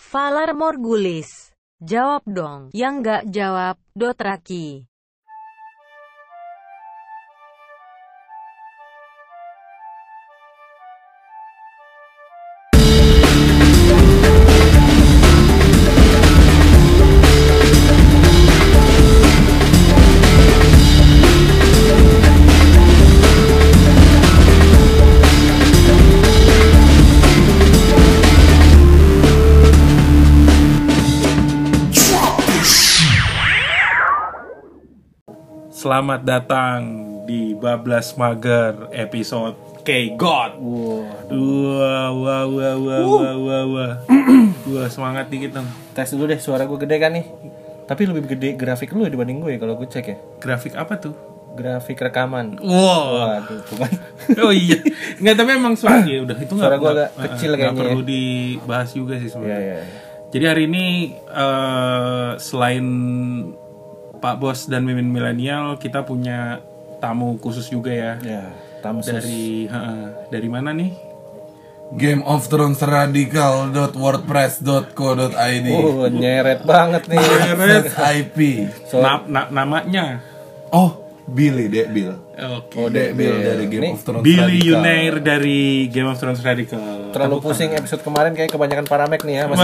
Valar Morgulis. Jawab dong. Yang nggak jawab, Dotraki. Selamat datang di Bablas Mager episode K God. Wah, wah, wah, wah, wah, wah, wah. Wah, semangat dikit dong. Tes dulu deh suara gue gede kan nih. Tapi lebih gede grafik lu dibanding gue ya kalau gue cek ya. Grafik apa tuh? Grafik rekaman. Wow. Waduh. Oh iya. Enggak, tapi emang suara ya udah itu Suara nggak- agak kecil kayaknya perlu ya. dibahas juga sih sebenarnya. iya. Jadi hari ini eh, selain Pak Bos dan Mimin Milenial, kita punya tamu khusus juga ya. Ya, tamu. Dari heeh, dari mana nih? Game of Thrones radical.wordpress.co.id Oh, nyeret banget nih. IP Na- na- namanya. Oh, Billy Dek Bill Oke. Oh, Dek Bill dari Game Nih, of Thrones Billy Radical. Yunair dari Game of Thrones Radical. Terlalu pusing episode kemarin kayak kebanyakan paramek nih ya Mas.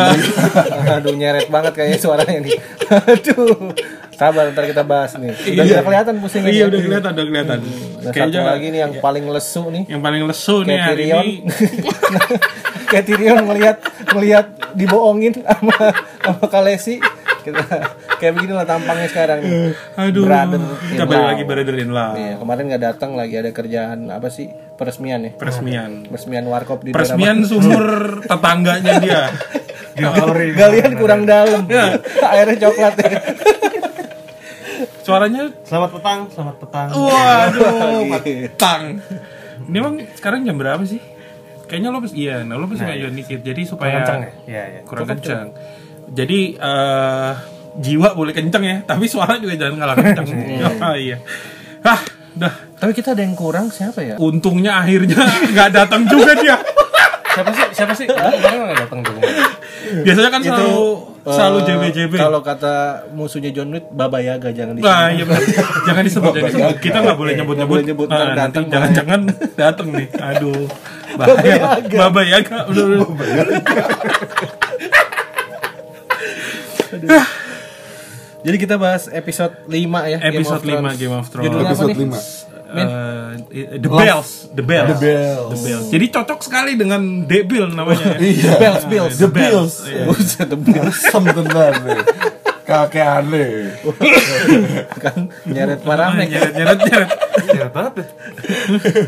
Aduh nyeret banget kayaknya suaranya nih. Aduh. Sabar ntar kita bahas nih. Udah Iya. udah kelihatan pusingnya. Iya nih. udah kelihatan, udah kelihatan. Nah, Kayaknya satu lagi nih yang paling lesu nih. yang paling lesu nih Kayak hari Tyrion. ini. Kayak Tyrion ngelihat ngelihat dibohongin sama sama Kalesi. Kita kayak begini lah tampangnya sekarang nih. Aduh. Brother in Kita balik law. lagi brother in law. Iya, kemarin nggak datang lagi ada kerjaan apa sih? Peresmian ya. Peresmian. Peresmian warkop di Peresmian sumur tetangganya dia. Galian kurang dalam. Airnya coklat ya. Suaranya Selamat petang, selamat petang. waduh, petang. Ini emang sekarang jam berapa sih? Kayaknya lo iya, nah lo pasti ngajuin dikit. Jadi supaya Kencang ya? Iya, iya. kurang kencang. Jadi eh jiwa boleh kencang ya, tapi suara juga jangan kalah kencang. Ah, iya. Hah, dah. Tapi kita ada yang kurang siapa ya? Untungnya akhirnya nggak datang juga dia. Siapa sih? Siapa sih? Kemarin nggak datang tuh. Biasanya kan selalu selalu Eh, JB-JB. Kalau kata musuhnya John Wick, Baba Yaga jangan disebut. Nah, iya benar. jangan disebut, jangan disebut. Kita nggak boleh nyebut-nyebut. boleh nyebut, Nah, nanti datang jangan-jangan datang nih. Aduh. Bahaya. Baba Yaga. Udah, udah. Jadi kita bahas episode 5 ya. Game Episode of Thrones. 5 Game of Thrones. Judulnya apa Episode nih? 5 Eh, the Bells, The Bells, The Bells. The Bells. Jadi cocok sekali dengan Debil namanya. Iya Bells, Bills. The Bills Buset, The Bills. Asem tenan nih Kakek aneh kan nyeret Ah, paramek. nyeret, nyeret, nyeret. Iya,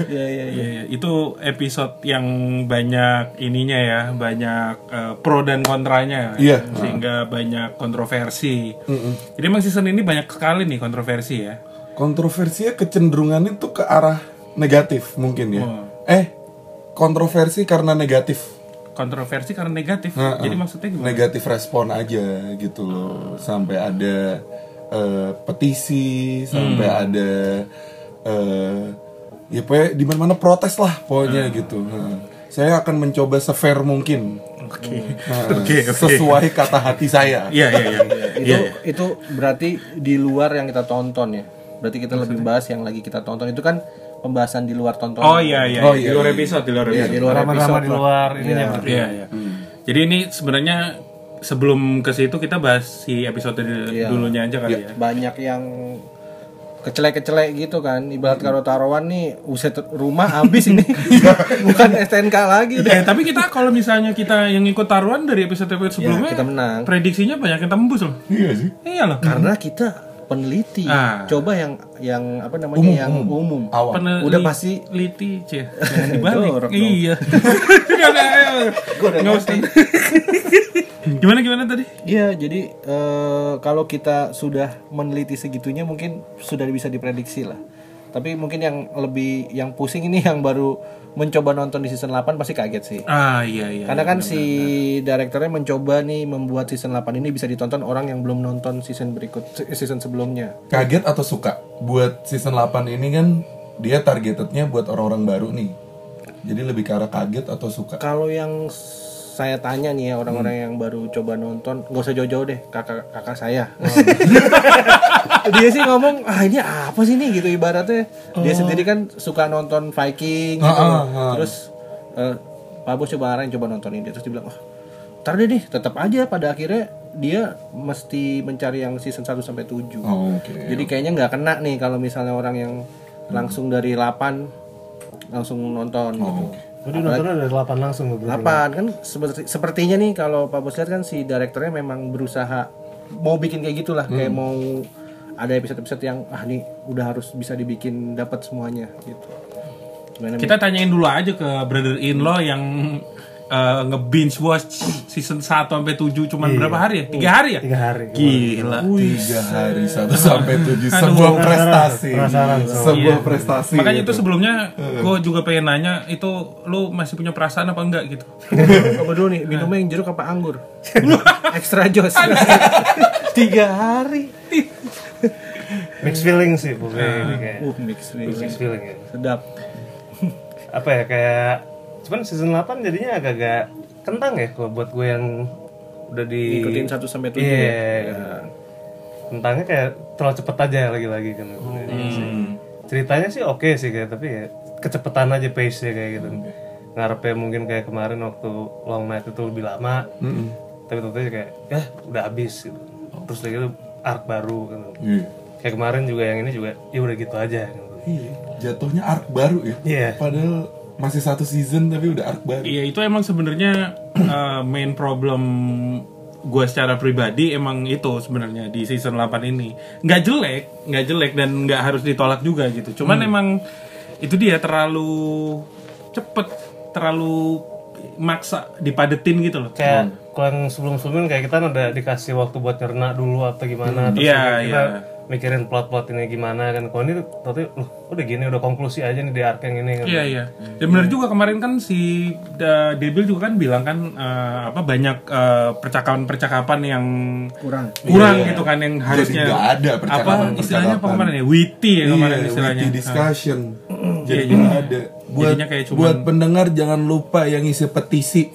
iya, iya. Iya, iya. itu episode yang banyak ininya ya, banyak eh, pro dan kontranya, Iya. sehingga banyak kontroversi. Jadi emang season ini banyak sekali nih kontroversi ya. Kontroversinya kecenderungannya tuh ke arah negatif mungkin ya Oh. Eh Kontroversi karena negatif Kontroversi karena negatif. Heeh. Jadi maksudnya gimana? Negatif respon aja gitu loh Sampai ada eh, petisi Sampai ada eh, Ya pokoknya di mana mana protes lah pokoknya gitu Heeh. Saya akan mencoba sefair mungkin Oke. Nah, Oke, oke. Sesuai kata hati saya Iya, iya, iya. itu Iya, iya. itu berarti di luar yang kita tonton ya berarti kita lebih bahas yang lagi kita tonton itu kan pembahasan di luar tonton Oh iya iya, Oh, di iya, luar iya. episode, di luar Iya, episode. di luar episode di luar ini Iya. yang Iya, iya. Jadi ini sebenarnya sebelum ke situ kita bahas si episode Iya. dulunya aja kali ya. banyak yang kecelek-kecelek gitu kan ibarat karo taruhan nih uset rumah habis ini bukan STNK lagi deh tapi kita kalau misalnya kita yang ikut taruhan dari episode-episode sebelumnya, Ya, kita menang. prediksinya banyak yang tembus loh. Iya sih Iya loh. karena kita peneliti Ah. coba yang yang apa namanya yang umum, Awam Peneliti- Udah pasti- liti, cie. Jangan dibalik. Jorok iya. Ayo. Nggak usah. gimana gimana tadi? Iya, jadi eh, kalau kita sudah meneliti segitunya mungkin sudah bisa diprediksi lah. Tapi mungkin yang lebih yang pusing ini yang baru mencoba nonton di season 8 pasti kaget sih. Ah iya iya. Karena kan si direkturnya mencoba nih membuat season 8 ini bisa ditonton orang yang belum nonton season berikut season sebelumnya. Kaget atau suka? Buat season 8 ini kan Dia targetednya buat orang-orang baru nih Jadi lebih ke arah kaget atau suka Kalau yang saya tanya nih ya orang-orang yang baru coba nonton, nggak usah jauh-jauh deh, kakak kakak saya. dia sih ngomong, ah ini apa sih nih gitu ibaratnya. Dia sendiri kan suka nonton Viking gitu. Ah, ah, ah. Terus eh, Pak Bos coba arahin coba nonton ini terus dia bilang, oh ntar deh nih tetap aja pada akhirnya dia mesti mencari yang season 1 sampai 7 Oh, Oke. jadi kayaknya nggak kena nih kalau misalnya orang yang langsung dari 8 langsung nonton gitu. Jadi nontonnya dari 8 langsung gue 8 kan seperti, sepertinya nih kalau Pak Bos lihat kan si direkturnya memang berusaha mau bikin kayak gitulah kayak mau ada episode-episode yang ah nih udah harus bisa dibikin dapat semuanya gitu. Gimana? Kita tanyain dulu aja ke brother in law yang eh, nge-binge watch season 1 sampai 7 cuman berapa hari ya? Tiga hari ya? 3 hari. Gila. Tiga hari satu sampai tujuh sebuah prestasi. Penasaran. Sebuah Iya. prestasi. Makanya itu gitu. sebelumnya gue juga pengen nanya itu lu masih punya perasaan apa enggak gitu. Apa dulu nih minumnya yang jeruk apa anggur? Extra jos. Tiga hari. Mixed feeling sih pokoknya ini kayak. Uh mix mix. Mixed feeling ya. Sedap. Apa ya kayak cuman season 8 jadinya agak-agak kentang ya kalau buat gue yang udah di Ikutin 1 sampai 7 Iya. ya. Kentangnya kayak terlalu cepet aja lagi-lagi kan. Ceritanya sih oke sih kayak tapi ya kecepetan aja pace-nya kayak gitu. Ngarepnya mungkin kayak kemarin waktu Long Night itu lebih lama. Tapi tentunya kayak ya udah habis gitu. Terus lagi itu arc baru kan. Iya. Kayak kemarin juga yang ini juga ya udah gitu aja gitu. Iya, jatuhnya arc baru ya. Iya. Padahal masih satu season tapi udah arc baru. Iya itu emang sebenarnya eh, main problem gue secara pribadi emang itu sebenarnya di season 8 ini. Nggak jelek nggak jelek dan nggak harus ditolak juga gitu. Cuman emang itu dia terlalu cepet terlalu maksa dipadetin gitu loh. Kayak kalau yang sebelum-sebelumnya kayak kita udah dikasih waktu buat nyerna dulu atau gimana terus Iya, kayak kita iya. Mikirin plot-plot ini gimana kan kalau ini tapi loh udah gini udah konklusi aja nih di arc yang ini kan Iya iya. Dan benar juga kemarin kan si da, Debil juga kan bilang kan eh, apa banyak eh, percakapan-percakapan yang Kurang. kurang gitu kan yang harusnya nggak ada apa percakapan-percakapan. istilahnya apa kemarin ya witty ya kemarin Iya, istilahnya. witty discussion. Jadi Iya, nggak ada. Buat, Jadinya kayak cuman- buat pendengar jangan lupa yang isi petisi.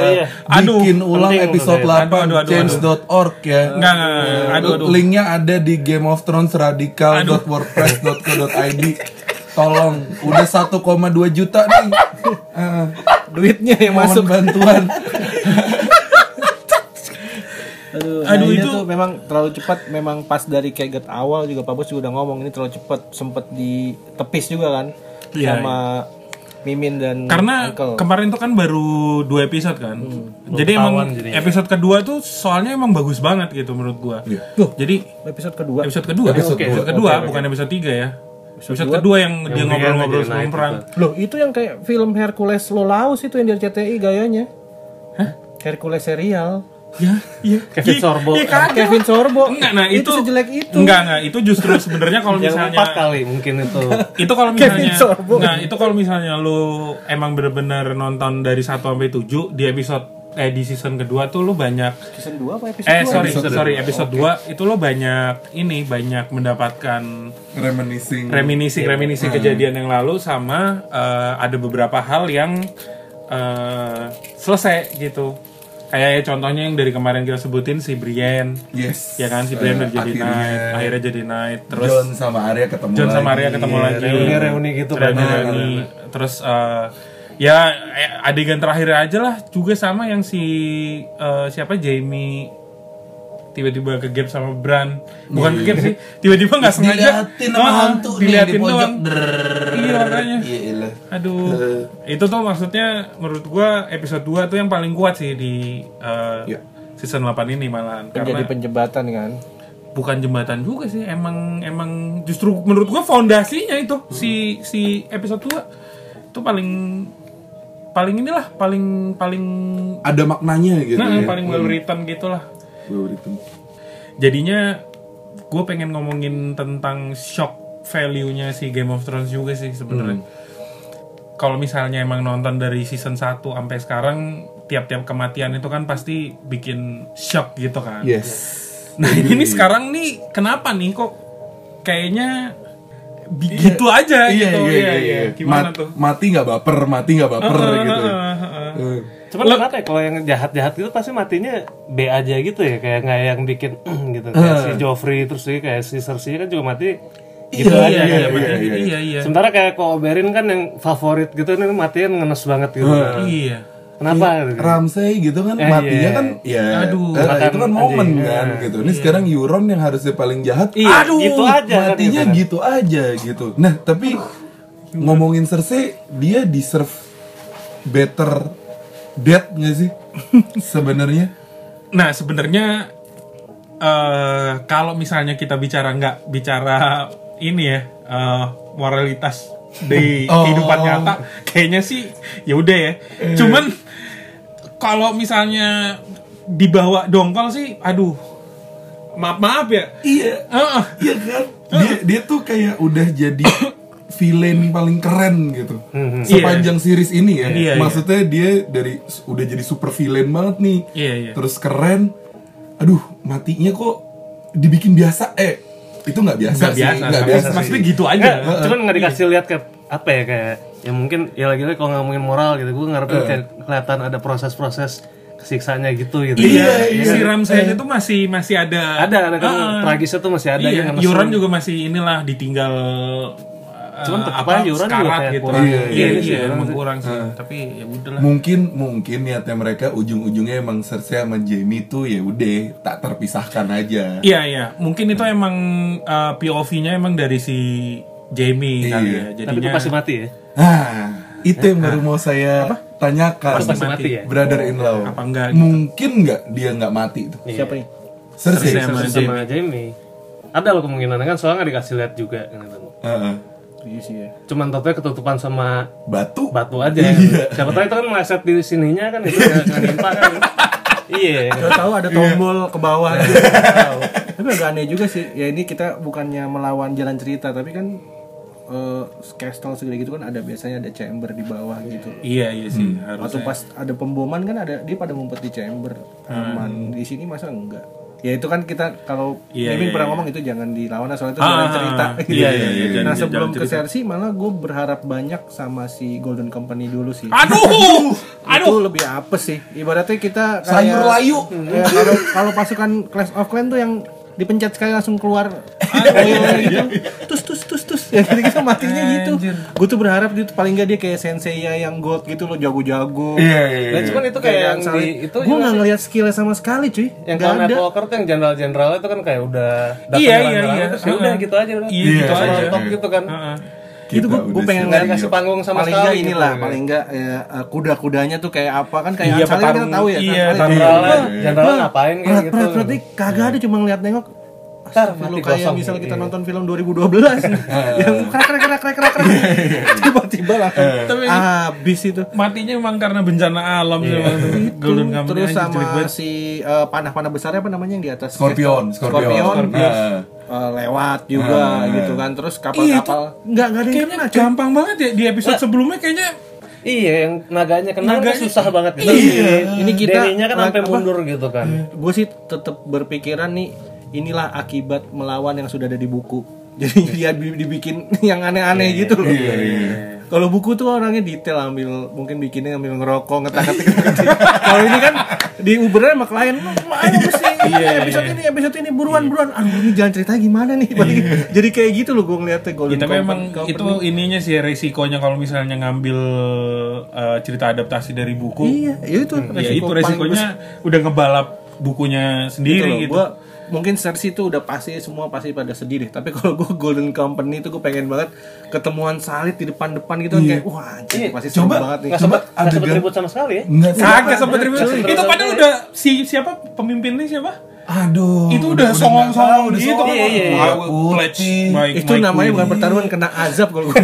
iya. Aduh, bikin ulang penting episode tuh, 8 Aduh, aduh, aduh, change.org ya. Enggak, enggak, enggak. Aduh, aduh. Linknya ada di Game of Thrones radical.wordpress.co.id. Tolong, udah 1,2 juta nih. Ah, Duitnya yang mohon masuk. bantuan. Aduh, Aduh, nah itu- tuh memang terlalu cepat. Memang pas dari Keget awal juga Pak Bos juga udah ngomong ini terlalu cepat. Sempet ditepis juga kan Iya, sama Mimin dan Karena Uncle. kemarin tuh kan baru dua episode kan. Jadi emang jadinya. episode kedua tuh soalnya emang bagus banget gitu menurut gua. Iya. Jadi episode kedua. episode kedua, Episode episode, dua. kedua Oke, bukan episode tiga ya. Episode, dua. kedua yang, dia Yang ngobrol-ngobrol jadi sebelum perang. gitu. Loh, itu yang kayak film Hercules Lolaus itu yang di RCTI gayanya. Hah? Hercules serial. Ya, iya. Kevin Iya, Sorbo. Iya, kagak. Kevin Sorbo. Enggak, nah itu, sejelek itu. Enggak, enggak, itu justru sebenarnya kalau misalnya empat kali mungkin itu itu kalau Kevin misalnya Sorbo. nah itu kalau misalnya lu emang bener-bener nonton dari 1 sampai 7 di episode eh di season kedua tuh lu banyak Season 2 apa episode eh 2? sorry Episode sorry dua. episode 2 itu lo banyak ini banyak mendapatkan Reminiscing. reminiscing reminiscing kejadian yang lalu sama eh, ada beberapa hal yang eh, selesai gitu kayak ya contohnya yang dari kemarin kita sebutin si Brian yes. ya kan si Brian udah jadi akhirnya night akhirnya jadi night terus John sama Arya ketemu John lagi. sama Arya ketemu lagi reuni-reuni gitu Reuni- banyak. reuni. terus eh, ya eh, adegan terakhir aja lah juga sama yang si eh, siapa Jamie tiba-tiba ke gap sama Bran. Bukan ke gap sih tiba-tiba nggak sengaja. Diliatin sama hantu nih di diliatin pojok. doang. Iya makanya. Iya, iyalah. aduh. Itu tuh maksudnya menurut gua episode 2 tuh yang paling kuat sih di eh, Iya. season 8 ini malahan. Kan karena jadi penjembatan kan. bukan jembatan juga sih emang emang justru menurut gua fondasinya itu si si episode 2 itu paling paling inilah paling paling Ada maknanya gitu nah ya. paling well written gitulah Well written. jadinya gue pengen ngomongin tentang shock value-nya si Game of Thrones juga sih sebenarnya kalau misalnya emang nonton dari season 1 sampai sekarang tiap-tiap kematian itu kan pasti bikin shock gitu kan Yes. Nah ini nih sekarang nih kenapa nih kok kayaknya bi- gitu aja Iya, gitu iya, iya, iya. Gimana Mat- tuh? Mati nggak baper, mati nggak baper gitu. ya. Heeh, heeh. Eh, Cuman kenapa ya kalau yang jahat-jahat gitu pasti matinya B aja gitu ya kayak nggak yang bikin gitu kayak si Joffrey terus juga kayak si Cersei kan juga mati gitu iya, aja iya, kan. iya, bener. iya, iya. Sementara kayak kok Oberyn kan yang favorit gitu ini matinya ngenes banget gitu. Iya. Kenapa? gitu? Ramsey gitu kan Eh, matinya iya. kan ya Aduh, eh, itu kan momen anjing. kan gitu. Ini sekarang Euron yang harusnya paling jahat. Iya, gitu aja kan matinya gitu kan. gitu aja gitu. Nah, tapi ngomongin Cersei dia deserve better death nggak sih sebenarnya? Nah sebenarnya eh kalau misalnya kita bicara nggak bicara ini ya eh, moralitas di Oh. kehidupan nyata, kayaknya sih ya udah ya. Cuman kalau misalnya dibawa dongkol sih, aduh, maaf maaf ya. Iya. Heeh. Iya kan? Dia dia tuh kayak udah jadi villain paling keren gitu. Sepanjang series ini ya. Iya, iya. Maksudnya dia dari udah jadi super villain banget nih. Iya, iya. Terus keren. Aduh, matinya kok dibikin biasa eh itu nggak biasa Nggak sih. biasa, nggak nggak biasa. biasa. Maksudnya sih. gitu aja. Nggak, cuman nggak dikasih lihat ke apa ya kayak ya mungkin ya lagi-lagi kalau ngomongin moral gitu gue ngarepin kayak kelihatan ada proses-proses kesiksanya gitu gitu. Iya, iya. si Ramsay itu masih masih ada. Ada ada kan Ah. tragisnya tuh masih ada iya, yang ngenesin. Euron juga masih inilah ditinggal Cuman eh, tetap apa Euron juga kayak gitu. kurang. Iya, Iya, iya, iya, emang sih. kurang sih. Tapi ya udahlah. Mungkin mungkin niatnya mereka ujung-ujungnya emang Cersei sama Jaime tuh ya udah tak terpisahkan aja. Iya, iya. Mungkin itu emang uh, POV-nya emang dari si Jamie kali Iya. ya. Tapi Jadinya itu pasti mati ya. Ah, itu yang baru mau saya tanyakan. Pasti mati ya. Brother in law. Apa enggak gitu? Mungkin nggak dia nggak mati tuh. Siapa nih? Cersei. Sama Jamie. Ada loh kemungkinan kan soalnya nggak dikasih lihat juga gitu. Heeh. Iya sih ya. Cuman totalnya ketutupan sama Batu. batu aja. Siapa tahu itu kan meleset di sininya kan itu nggak nggak nimpa kan. Iya. Gak tahu ada tombol ke bawah gitu. Tapi agak aneh juga sih. Ya ini kita bukannya melawan jalan cerita, tapi kan eh castle segede gitu kan ada biasanya ada chamber di bawah gitu. Iya, iya sih. Atau Harusnya. pas ada pemboman kan ada dia pada ngumpet di chamber aman. Di sini masa enggak? Ya itu kan kita kalau Iya, Mimin iya, pernah iya. ngomong itu jangan dilawan soalnya itu Ah, jalan ah, cerita. ah. Iya, iya, iya, jangan- Nah sebelum jangan ke. Cersei malah gue berharap banyak sama si Golden Company dulu sih. Aduh! Itu lebih apa sih? Ibaratnya kita kayak Sayur layu. Ya, kalau kalau pasukan Clash of Clans tuh yang dipencet sekali langsung keluar oil gitu. Tus tus tus tus. Ya gitu, gitu matinya gitu. Gue tuh berharap dia paling gak dia kayak sensei ya yang gold gitu loh jago-jago. Iya, iya, Dan iya. cuman itu kayak yang di itu gue nggak ngeliat skillnya sama sekali cuy. yang kalau ada. Walker tuh yang jenderal-jenderal itu kan kayak udah Iya, iya, iya. terus udah gitu aja udah. Iya, gitu aja. top gitu kan. Heeh. Itu gue Kita gue pengen. Nggak ngeliat kasih panggung sama paling sekali nggak gitu. inilah paling nggak ya, eh, kuda-kudanya tuh kayak apa kan kayak Iya, Ansari kan tahu ya Iya, Wah, jenderal wah, ngapain kayak berat, gitu. berat, berarti kagak ada cuma ngeliat nengok Ntar Lu kayak kosong. misal kita Iya. nonton film 2012 yang krek krek krek krek krek tiba-tiba langsung Tapi- habis itu Matinya memang karena bencana alam sih. emang. Golden terus sama si eh, panah-panah besarnya apa namanya yang di atas Scorpion, Scorpion, Eh, lewat juga Ah. gitu kan terus kapal-kapal nggak nggak ada yang Kayaknya gampang banget ya di episode sebelumnya kayaknya Iya, yang naganya kena Naganya- tuh susah banget gitu. Iya, ini kita Deninya kan sampai apa? mundur gitu kan. gue sih tetap berpikiran nih inilah akibat melawan yang sudah ada di buku jadi dia di- dibikin yang aneh-aneh gitu loh Iya, iya. Kalau buku tuh orangnya detail ambil mungkin bikinnya ambil ngerokok ngetak-ngetik kalau ini kan di Uber sama klien ayo mesti Iya, episode ini episode ini buruan buruan. Aduh ini jalan cerita gimana nih jadi kayak gitu loh gue ngeliatnya Ya, Golden tapi emang itu ininya sih resikonya kalau misalnya ngambil uh, cerita adaptasi dari buku. iya ya itu ya itu resikonya udah ngebalap bukunya gitu sendiri loh. gitu. Gua mungkin Cersei itu udah pasti semua pasti pada sedih deh. Tapi kalau gue Golden Company itu gue pengen banget ketemuan salib di depan-depan gitu kan kayak wah anjir pasti seru Coba- banget nih. Nggak Coba sempet, nggak sempet ribut sama sekali ya. Enggak sih. Kagak sempet ribut. Itu padahal udah si siapa pemimpinnya siapa? Aduh. itu udah nggak songong-songong gitu. songong. Iya, iya, iya. Itu namanya bukan pertarungan kena azab kalau gue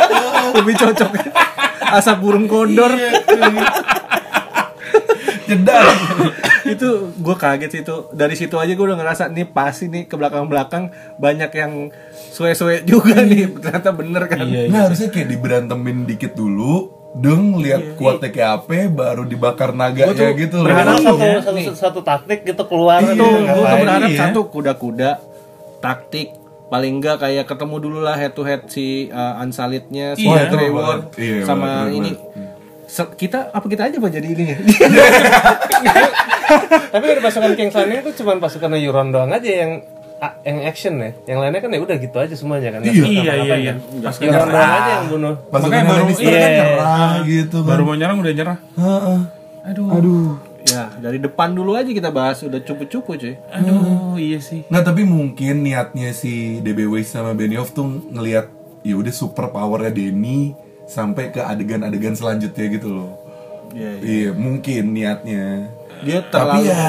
lebih cocok asap burung kodor Jedar. itu gue kaget sih itu dari situ aja gue udah ngerasa nih pasti nih ke belakang belakang banyak yang suwe-suwe juga nih ternyata bener kan Iya, Nah harusnya kayak diberantemin dikit dulu Deng lihat kuatnya kayak apa baru dibakar naga ya gitu loh. Berharap Iya, satu, satu, satu taktik gitu keluar Iya, tuh gue berharap iya. satu kuda-kuda taktik paling enggak kayak ketemu dulu lah head to head si uh, si Iya. Trevor Iya, sama bener, ini bener. Se- kita apa kita aja pak jadi ini ya? Tapi dari pasukan King Sunny itu cuma pasukan Euron doang aja yang yang action ya. Yang lainnya kan ya udah gitu aja semuanya kan. Iya iya iya. kan. Pas Euron nyerah. doang aja yang bunuh. Pasukan Makanya baru- Lannister kan iya. nyerah gitu kan. Baru mau nyerang udah nyerah. Heeh. Aduh. Aduh. ya dari depan dulu aja kita bahas udah cupu-cupu cuy. Aduh, iya sih. Nggak tapi mungkin niatnya si DB Weiss sama Benioff tuh ngelihat ya udah super powernya Denny sampai ke adegan-adegan selanjutnya gitu loh. Iya, Iya, mungkin niatnya. Dia Tapi terlalu ya,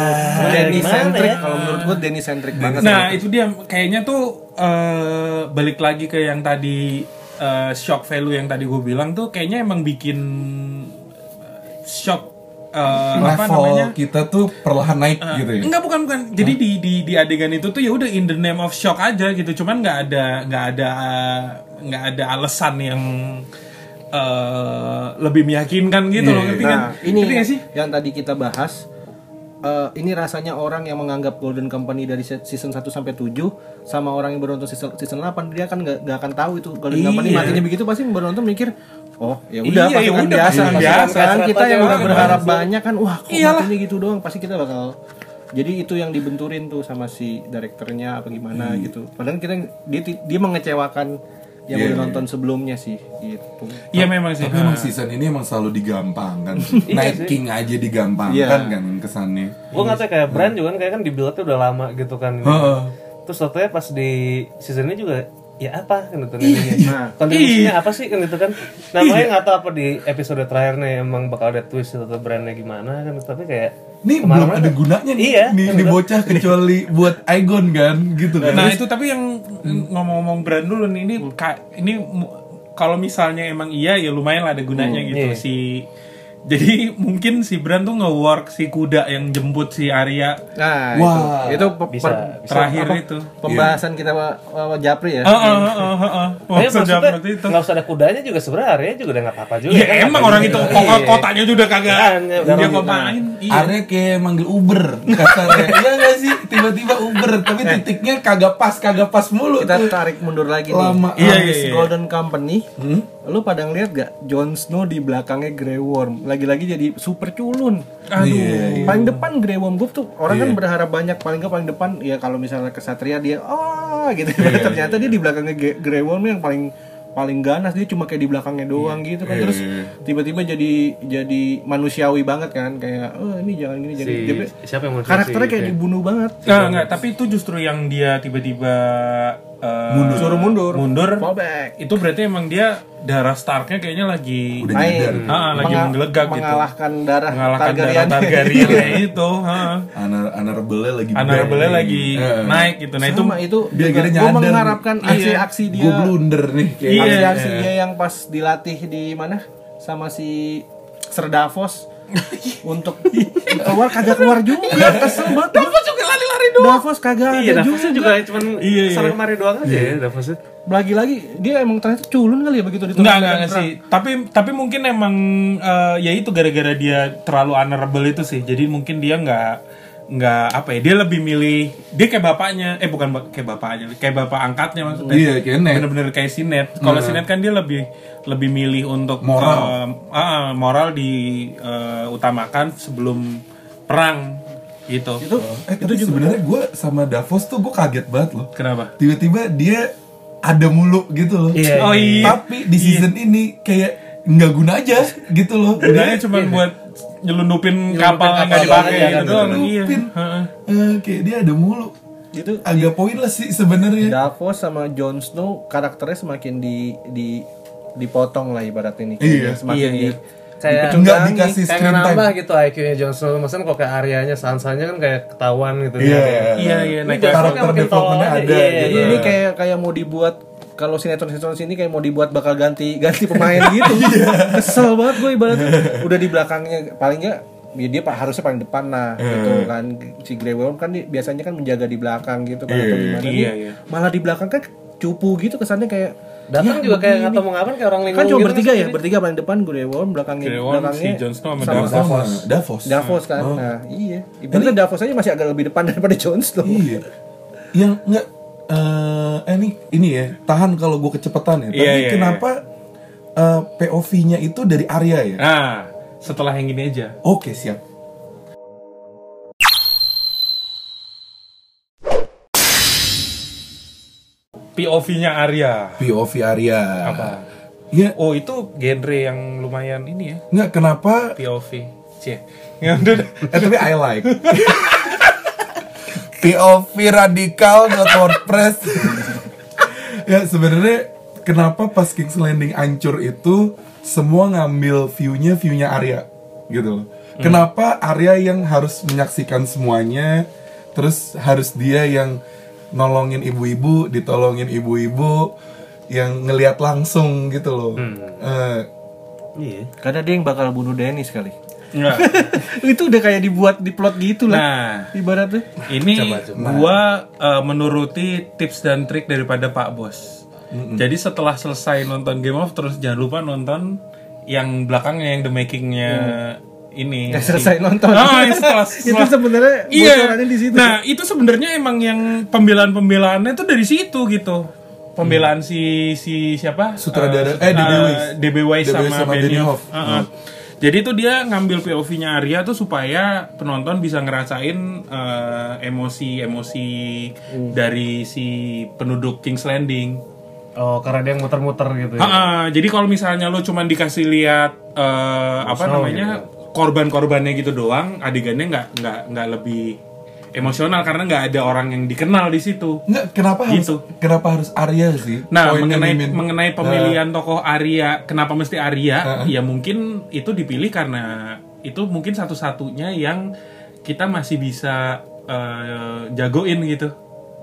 Denny gimana centric ya? kalau menurut gua Denny centric banget. Nah, itu dia kayaknya tuh eh, balik lagi ke yang tadi eh, shock value yang tadi gue bilang tuh kayaknya emang bikin eh, shock eh, apa level namanya? kita tuh perlahan naik gitu ya. Enggak bukan bukan. Jadi di di di adegan itu tuh ya udah in the name of shock aja gitu. Cuman nggak ada nggak ada nggak ada alasan yang eh, lebih meyakinkan gitu loh, ngerti kan? Nah, ini Ngerti nggak sih? yang tadi kita bahas eh, ini rasanya orang yang menganggap Golden Company dari se- season 1 sampai 7 sama orang yang baru nonton season, season 8 dia kan nggak nggak akan tahu itu Golden Company Iya. matinya begitu pasti baru nonton mikir oh ya udah Iya, ya pasukan udah, biasa pasukan biasa. sekarang kita yang udah berharap banyak kan wah kok Iyalah. matinya gitu doang pasti kita bakal jadi itu yang dibenturin tuh sama si direkturnya apa gimana Hmm. gitu padahal kita dia dia mengecewakan yang Iya, udah iya. nonton sebelumnya sih gitu Iya memang sih. Tapi emang season ini emang selalu digampangkan. Night King aja digampangkan Iya. kan kesannya. Gue nggak tahu kayak brand juga kan kayak kan di build udah lama gitu kan. Heeh. Terus waktunya pas di season ini juga ya apa kan itu Nah. Kontribusinya apa sih kan itu kan. Namanya nggak tahu apa di episode terakhir nih emang bakal ada twist atau brandnya gimana kan tapi kayak Nih kemarin belum ada gunanya nih, Iya, nih, nih bener. bocah kecuali buat Aegon kan, gitu kan. Nah itu tapi yang ngomong-ngomong brand dulu nih ini ka- ini kalau misalnya emang iya ya lumayan lah ada gunanya gitu iya. si jadi mungkin si brand tuh nge-work si kuda yang jemput si Arya Nah, Wah, itu itu pe- bisa, per- bisa. terakhir apa, itu. Pembahasan kita sama Japri ya. Heeh, heeh, heeh, itu. nggak usah ada kudanya juga sebenarnya area juga udah nggak apa-apa juga. Ya kan, emang orang itu kok Iya. kotanya juga kagak Kan, ya, udah dia orang- ngapain? Iya. Arya kayak manggil Uber kasarnya. Iya gak sih? Tiba-tiba Uber, tapi titiknya kagak pas, kagak pas mulu Kita tuh. tarik mundur lagi Lama. nih. Iya, iya, iya. Golden Company. Lu pada ngeliat gak Jon Snow di belakangnya Grey Worm lagi-lagi jadi super culun. Aduh. Iya, iya. Paling depan Grey Worm gue tuh orang kan Iya. berharap banyak paling gak paling depan ya kalau misalnya kesatria dia oh gitu. Ternyata dia di belakangnya Grey Worm yang paling paling ganas dia cuma kayak di belakangnya doang gitu kan Iya, terus iya. tiba-tiba jadi jadi manusiawi banget kan kayak oh ini jangan gini jadi Si- Jadi siapa yang mau karakternya kayak dibunuh banget Enggak, enggak, tapi itu justru yang dia tiba-tiba eh, suruh mundur mundur. fallback Itu berarti emang dia darah Starknya kayaknya lagi Udah main. Ah, lagi Menga- menggelegak gitu. mengalahkan darah mengalahkan darah Targaryen. Targaryen kayak itu, heeh. Anar Honorable lagi Honorable lagi Heeh. naik gitu. Nah itu sama itu Dia gue nyadar. mengharapkan Iya. aksi-aksi dia Gue blunder nih kayak Iya. aksi-aksi dia yang pas dilatih di mana sama si Ser Davos untuk keluar kagak keluar juga kesel banget Davos juga lari-lari doang Davos kagak Iya, ada Davosnya juga cuman Iya, iya. kemari doang aja ya Davosnya. lagi-lagi dia emang ternyata culun kali ya begitu ditolak enggak, enggak sih. Tapi tapi mungkin emang eh, ya itu gara-gara dia terlalu honorable itu sih. Jadi mungkin dia nggak nggak apa ya dia lebih milih dia kayak bapaknya eh bukan kayak bapaknya kayak bapak angkatnya maksudnya. Iya, kayak bener-bener kayak si Ned. Kalau si Ned kan dia lebih lebih milih untuk Moral. eh, ah, moral diutamakan sebelum perang gitu. Itu Eh tapi sebenarnya gue sama Davos tuh gue kaget banget loh. Kenapa? Tiba-tiba dia ada mulu gitu loh. Iya, Oh, iya. Tapi di season ini kayak nggak guna aja gitu loh. Gunanya cuma buat nyelundupin kapal yang nggak dipakai gitu doang iya Nyelundupin. Heeh. Eh, Kayak dia ada mulu itu Agak pointless sih sebenarnya Davos sama Jon Snow karakternya semakin di di dipotong lah ibaratnya nih Iya. semakin Iya, di iya. Kayak Nggak dikasih kayak screen time nambah gitu IQ-nya Jon Snow. Maksudnya kok kayak Aryanya, Sansanya kan kayak ketahuan gitu. Iya iya iya Ini Snow karakter development-nya ada Iya, gitu. Jadi iya. ini kayak kayak mau dibuat kalau sinetron-sinetron sini kayak mau dibuat bakal ganti ganti pemain gitu. Kesel banget gue ibaratnya. Udah di belakangnya paling nggak ya dia pak harusnya paling depan lah gitu kan. Si Grey Worm kan di- biasanya kan menjaga di belakang gitu kan atau gimana. Iya, Dia iya. malah di belakang kan cupu gitu kesannya kayak Datang ya, juga kayak nggak tahu mau ngapain kayak orang linglung kan cuma gitu bertiga ya sendiri. bertiga paling depan Grey Worm belakangnya Grey Worm, belakangnya si Jon Snow sama sama Davos. Davos. Sama Davos. Davos kan. Nah iya. Ibaratnya Davos aja masih agak lebih depan daripada Jon Snow. Iya. Yang nggak eh eh, ini ini ya tahan kalau gue kecepatan ya tapi Iya, iya, kenapa eh, POV-nya itu dari Arya ya nah setelah yang ini aja. Oke, siap. POV-nya Arya. POV Arya. Apa? Iya, Oh itu genre yang lumayan ini ya nggak kenapa POV. Cie. Ya udah. Eh tapi I like. POV radikal.wordpress. ya sebenarnya kenapa pas King's Landing hancur itu semua ngambil view-nya view-nya Arya gitu loh. Kenapa Arya yang harus menyaksikan semuanya terus harus dia yang nolongin ibu-ibu, ditolongin ibu-ibu yang ngelihat langsung gitu loh. Eh, Iya. Karena dia yang bakal bunuh Dennis kali. Itu udah kayak dibuat di plot gitu lah. Nah, Ibaratnya. ini Coba, coba. gua eh, menuruti tips dan trik daripada Pak Bos. Jadi setelah selesai nonton Game of Thrones jangan lupa nonton yang belakangnya yang the makingnya ini. Yang selesai nonton. Oh, yang setelah, itu setelah- sebenarnya Iya. di situ. Nah, itu sebenarnya emang yang pembelaan-pembelaannya tuh dari situ gitu. Pembelaan si si siapa? Sutradara- Eh, eh, DB uh, Weiss. DB Weiss sama, sama Benioff. Benioff. Uh-uh. Jadi itu dia ngambil POV-nya Arya tuh supaya penonton bisa ngerasain uh, emosi-emosi dari si penduduk King's Landing. Oh, karena dia muter-muter gitu ya. Ha-ha, jadi kalau misalnya lo cuman dikasih lihat eh, apa namanya korban-korbannya gitu doang, adegannya nggak nggak nggak lebih emosional karena nggak ada orang yang dikenal di situ. Nggak, kenapa harus Gitu. kenapa harus Arya sih? Nah, Poinnya mengenai Mimin. mengenai pemilihan tokoh Arya, kenapa mesti Arya? Heeh. Ya mungkin itu dipilih karena itu mungkin satu-satunya yang kita masih bisa eh, jagoin gitu.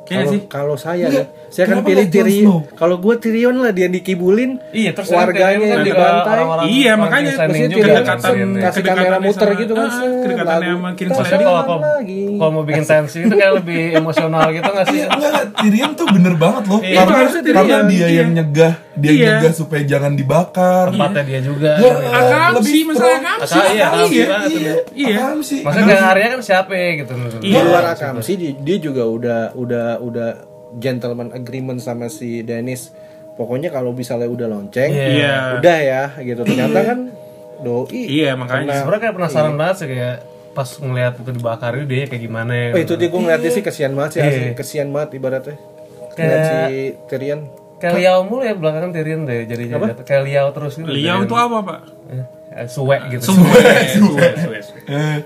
Ya Kalau sih? kalau saya nih, saya akan pilih Tyrion. Kalau gue Tyrion lah dia dikibulin. Iya, terus warganya yang dibantai. Iya, makanya maksudnya kan kedekatan sih, ini. kasih kamera kedekatannya muter gitu kan. ah, kedekatannya lagu sama Landing. Kalau kalau lagi. kalau mau bikin tensi itu kayak lebih emosional gitu nggak sih? Iya. Tyrion tuh bener banget loh. Iya, karena, dia Iya. yang nyegah, dia Iya. nyegah supaya jangan dibakar. Tempatnya dia juga. Ya, Akam lebih sih, masalah strong. akam Akam, sih. iya, akam Iya, banget iya, tuh. iya. Sih? Maksudnya kayak Arya kan siapa gitu menurut Di Iya. luar akam sih di- dia juga udah udah udah gentleman agreement sama si Dennis. Pokoknya kalau misalnya udah lonceng, Iya. udah ya gitu. Ternyata kan doi. Iya, makanya. Sebenarnya kayak penasaran banget sih kayak pas ngelihat itu dibakar itu dia kayak gimana ya. Oh itu dia gue ngeliatnya sih kesian banget sih. Iya. kesian banget ibaratnya. Kayak- Ngeliat si Tyrion. Kayak liau mulu ya belakangan Tyrion deh jadi jadi kayak liau terus gitu. Liau itu apa, Pak? Eh, Suwe gitu. Suwe, suwe, suwe, suwe. Eh,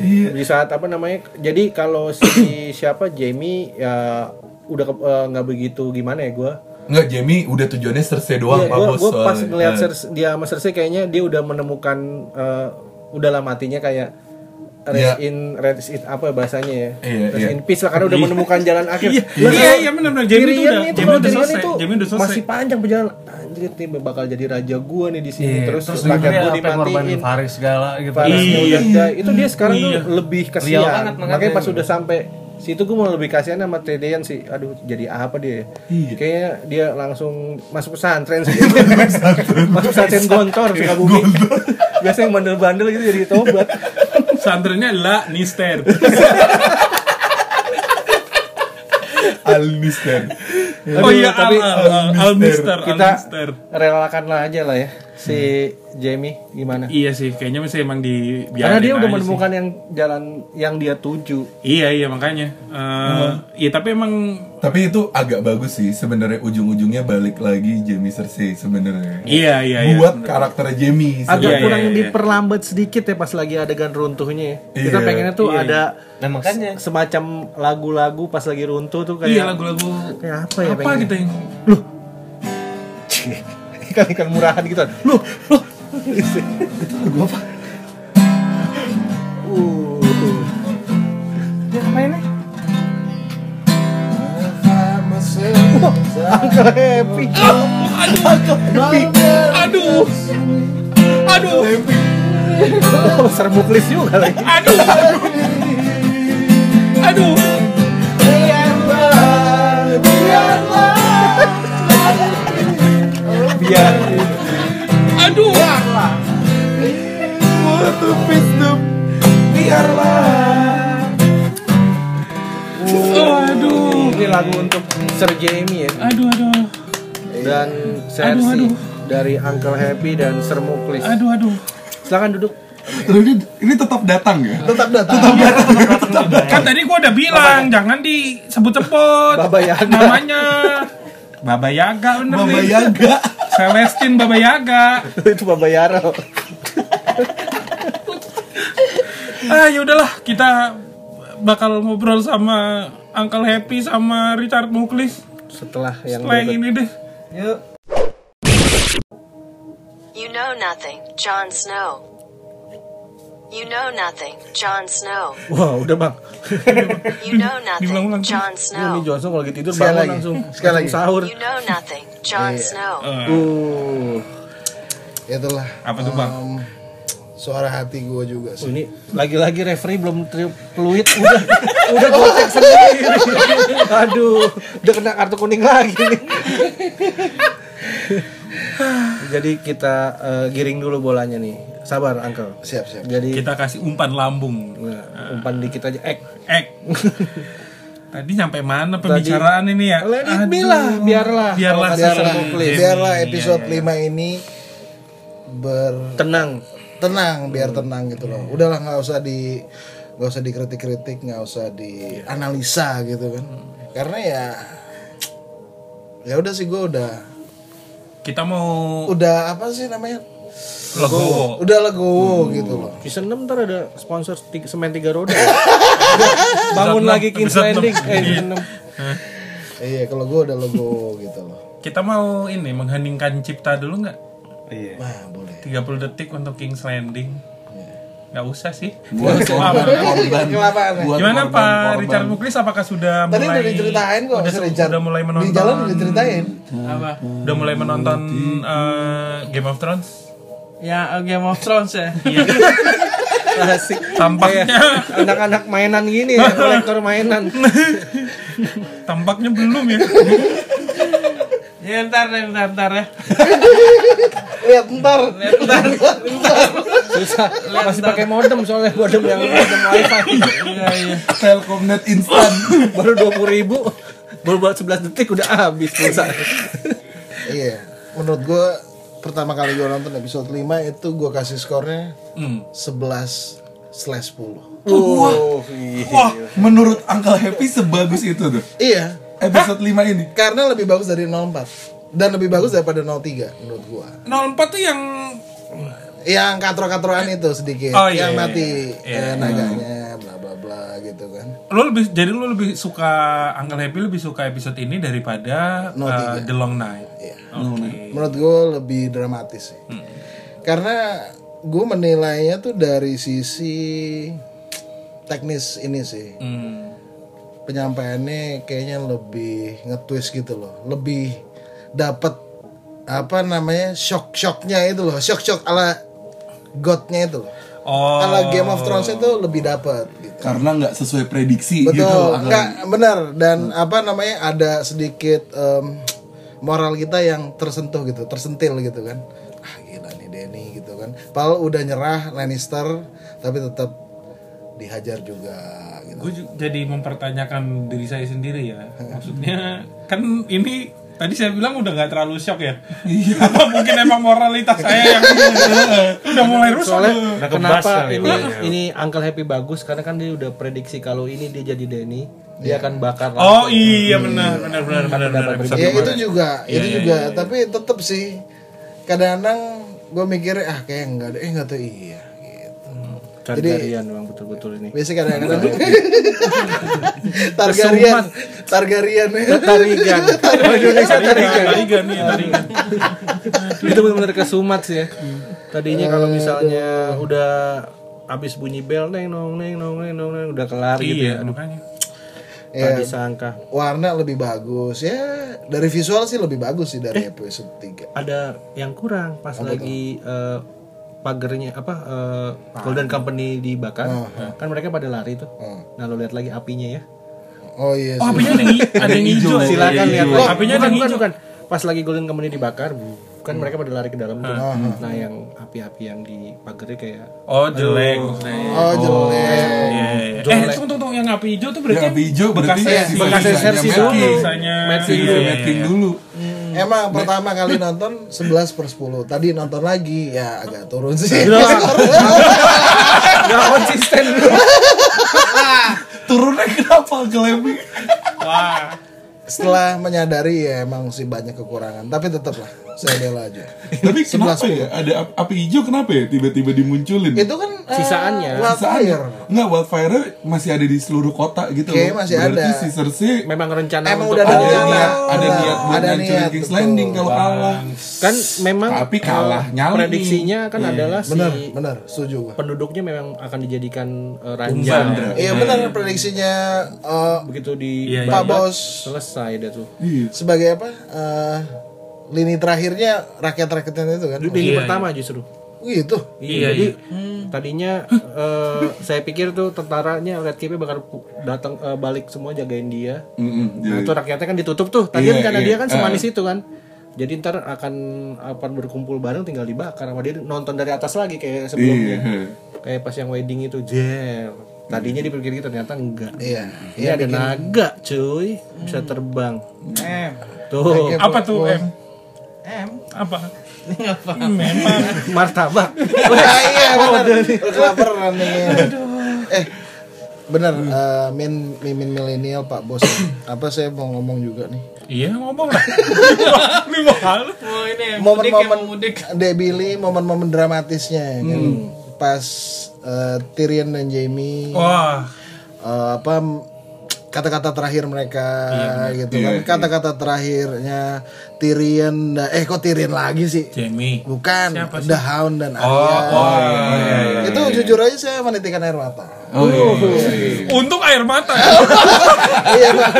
iya. Di saat apa namanya? Jadi kalau si siapa Jamie ya udah eh, nggak begitu gimana ya gue. Enggak, Jamie udah tujuannya Cersei doang, Iya, Pak gue Bos. pas soalnya. ngeliat Eh. Cersei- dia sama Cersei kayaknya dia udah menemukan eh, udahlah matinya kayak rest Iya. in rest in apa bahasanya ya Iya, rest iya. in peace lah karena udah menemukan jalan akhir Iya, Lah, iya, kalau iya, benar-benar. Jamie itu udah- itu Jamie udah selesai, itu Jamie udah selesai. masih panjang perjalanan anjir nih bakal jadi raja gua nih di sini Iya, terus, terus rakyat gua apa yang ngorbanin dimatiin Faris segala gitu. Farisnya Iya. udah itu dia sekarang Iya. tuh lebih Liau kasihan banget, makanya. pas udah sampai situ gue mau lebih kasihan sama Tyrion sih aduh jadi apa dia Iya. kayaknya dia langsung masuk pesantren sih masuk pesantren gontor sih bumi biasanya yang bandel-bandel gitu jadi tobat Santrennya adalah Nister. Almister. Oh iya, Al, Al, Al, Al Mister, Al kita Mister. relakanlah aja lah ya si Jamie gimana Iya sih, kayaknya masih emang di karena dia udah menemukan yang jalan yang dia tuju sih. Iya, iya makanya. Eh, Iya, tapi emang Tapi itu agak bagus sih sebenarnya ujung-ujungnya balik lagi Jamie Cersei sebenarnya. iya, iya, iya. Buat karakter Jamie. agak Iya, iya, kurang iya, iya. diperlambat sedikit ya pas lagi adegan runtuhnya ya. kita Iya, pengennya tuh iya, ada Nah makanya semacam lagu-lagu pas lagi runtuh tuh kayak Iya, lagu-lagu kayak apa ya apa pengen gitu yang ikan ikan murahan gitu loh loh itu lagu apa uh dia ngapain nih? Uncle Happy Aduh. Aduh. oh, sermuklis juga lagi Aduh. Aduh. Biar Aduh. Aduh. ini lagu untuk Sir Jamie ya Aduh, aduh. dan Aduh, aduh. dari Uncle Happy dan Sir Muklis Aduh, aduh. Silakan duduk. Terus ini, ini tetap datang ya? Tetap datang. Kan tadi gua udah bilang jangan disebut-sebut Baba Yaga. namanya. Baba Yaga bener Baba nih. Yaga. Celestin Baba Yaga. Itu Baba Yaro. Ah ya udahlah kita bakal ngobrol sama Uncle Happy sama Richard Muklis Setelah yang setelah yang ini deh. Yuk. You know nothing, Jon Snow. You know nothing, Jon Snow. Wah, udah bang. You know Diulang-ulang. nothing, Jon Ini Snow. Johnson kalau lagi tidur Sekali bangun lagi. langsung. Sekali lagi. Sahur. You know nothing, Jon Snow. Uh, Itulah. Apa tuh, Bang? em, suara hati gue juga Oh, sih. ini lagi-lagi referee belum tri- peluit udah udah gocek sendiri. Aduh, udah kena kartu kuning lagi nih. Jadi kita eh, giring dulu bolanya nih. Sabar, Uncle. Siap siap. Jadi Kita kasih umpan lambung. nah, umpan dikit aja. Eh, Ek. Tadi sampai mana pembicaraan ini ya? let it be lah, biarlah. Biarlah Biarlah, biarlah Iya, episode iya, 5 ini ber tenang. tenang biar tenang gitu loh udahlah nggak usah di nggak usah dikritik-kritik nggak usah dianalisa gitu kan karena ya ya udah sih gue udah Kita mau udah apa sih namanya legowo. udah legowo gitu loh Season 6 ntar ada sponsor tiga, semen tiga roda. Bangun lagi episode Landing. Eh, Iya. season 6. iya kalau gue udah legowo gitu loh Kita mau ini mengheningkan cipta dulu nggak? Iya. nah boleh 30 detik untuk King's Landing. Nggak usah sih. Buat korban, korban. Buat Gimana korban, Pak korban. Richard Muklis apakah sudah tadi mulai udah diceritain kok udah, Richard. udah mulai menonton di jalan udah diceritain apa udah mulai menonton eh, Game of Thrones? ya eh, Game of Thrones ya Asik. Tampaknya Anak-anak mainan gini ya, kolektor mainan. tampaknya belum ya. ya ntar deh ntar ntar ya lihat ntar Susah. Masih pakai modem soalnya modem yang modem wifi. iya iya Telkomnet instan. Baru dua puluh ribu. Baru buat 11 detik udah habis pulsa. iya menurut gue pertama kali gue nonton episode 5 itu gue kasih skornya Hmm. 11 slash 10 Oh, Wah, menurut Uncle Happy sebagus itu tuh. iya Episode 5 ini. karena lebih bagus dari 04 dan lebih bagus daripada 03 menurut gua 04 tuh yang yang katro-katroan itu sedikit Oh, iya, yang iya, mati iya. eh, naganya bla bla bla gitu kan lo lebih jadi lo lebih suka Uncle Happy lebih suka episode ini daripada No, uh. The Long Night. Iya. Oke. menurut gua lebih dramatis sih karena gua menilainya tuh dari sisi teknis ini sih Hmm. Penyampaiannya kayaknya lebih nge-twist gitu loh. Lebih dapat apa namanya shock shocknya itu loh. Shock shock ala godnya itu loh. Oh. kalau Game of Thrones itu lebih dapat gitu. Karena nggak sesuai prediksi betul. gitu. Enggak benar. Dan apa namanya ada sedikit em, moral kita yang tersentuh gitu tersentil gitu kan. Ah gila nih Denny gitu kan. Padahal udah nyerah Lannister tapi tetap dihajar juga. gitu Gue jadi mempertanyakan diri saya sendiri ya. Maksudnya kan ini tadi saya bilang udah nggak terlalu shock ya. Iya. Apa mungkin emang moralitas saya yang udah mulai rusak. Soalnya tuh. Udah kebas kenapa ini ini Uncle Happy bagus karena kan dia udah prediksi kalau ini dia jadi Denny, dia akan bakar Oh iya benar benar benar benar benar. episode ya itu juga Iya, itu iya, juga iya, iya. tapi tetap sih kadang-kadang gue mikir ah kayak enggak deh eh enggak tuh iya Targaryen bang betul-betul ini. biasa kadang-kadang. Targaryen. Targaryen. Tarigan. Tarigan nih, Tarigan. itu benar-benar kesumat sih ya. Tadinya kalau misalnya udah habis bunyi bel neng nong neng nong neng nong neng udah kelar gitu Iya, ya. makanya. ya Tadi sangka warna lebih bagus. Ya dari visual sih lebih bagus sih Eh. dari episode 3 ada yang kurang pas lagi eh, pagernya apa eh, Golden Company dibakar kan mereka pada lari tuh. Nah lo lihat lagi apinya ya. oh iya Oh, apinya ada yang, ada yang hijau. Silakan lihat Oh, apinya ada bukan, yang hijau. bukan. Pas lagi Golden Company dibakar, kan mereka pada lari ke dalam tuh. Nah yang api-api yang di pagernya kayak Oh, jelek. maksudnya. oh jelek Iya, iya. Eh, tunggu, tunggu. Yang api hijau tuh berarti Yang api hijau berarti bekas sisanya versi Mad dulu. Iya, dulu. Emang pertama kali nonton 11 per 10 Tadi nonton lagi ya agak turun sih Gak konsisten. Turunnya kenapa Glemi? Wah. Setelah menyadari ya emang sih banyak kekurangan Tapi tetap lah saya bela aja Tapi kenapa ya? Ada ap- api hijau kenapa ya tiba-tiba dimunculin? Itu kan eh, Sisaannya. Wildfire Enggak, wildfire masih ada di seluruh kota gitu Kayaknya loh. masih Berarti ada. si Cersei Memang rencana Emang untuk udah ada ada rencana. niat, ada niat buat ada ngancurin niat, King's betul. Landing kalau kalah. kan memang Tapi kalah, eh, nyali. prediksinya kan adalah si Bener, bener, setuju gua penduduknya memang akan dijadikan uh, Umpan, raja Iya benar prediksinya eh, begitu di Iya, iya. Pak Bos selesai dah tuh Iya. sebagai apa? eh, lini terakhirnya rakyat-rakyatnya itu kan. lini Iya, pertama justru Gitu. Iya, jadi iya. tadinya eh, saya pikir tuh tentaranya Red Cape bakal datang eh, balik semua jagain dia Mm-mm, Nah jadi- itu rakyatnya kan ditutup tuh. Tadi Iya, rencana iya. dia kan semanis Ah. itu kan. Jadi ntar akan apa berkumpul bareng tinggal dibakar sama dia nonton dari atas lagi kayak sebelumnya. Iya. Kayak pas yang wedding itu jer. Tadinya dipikir gitu ternyata enggak. Iya. Ini ada naga cuy bisa terbang. M. Tuh Apa tuh M? M. Apa? Paham. Memang. martabak. Ah, iya benar. Kelaparan nih. Eh benar eh, min mimin milenial Pak Bos. Apa saya mau ngomong juga nih. Iya ngomong lah. Ini mahal. Oh ini mudik Momen-momen. Debili, momen-momen dramatisnya kan. Pas eh, Tyrion dan Jamie Wah. eh, apa kata-kata terakhir mereka gitu kan. Iya, Kata-kata terakhirnya Tyrion eh kok Tyrion lagi sih? Jamie. Bukan, Siapa sih? The Hound dan Oh, Arya. oh iya, iya, iya. Itu jujur aja saya menitikan air mata. Oh iya. iya, iya. Untuk air mata. Iya, Pak.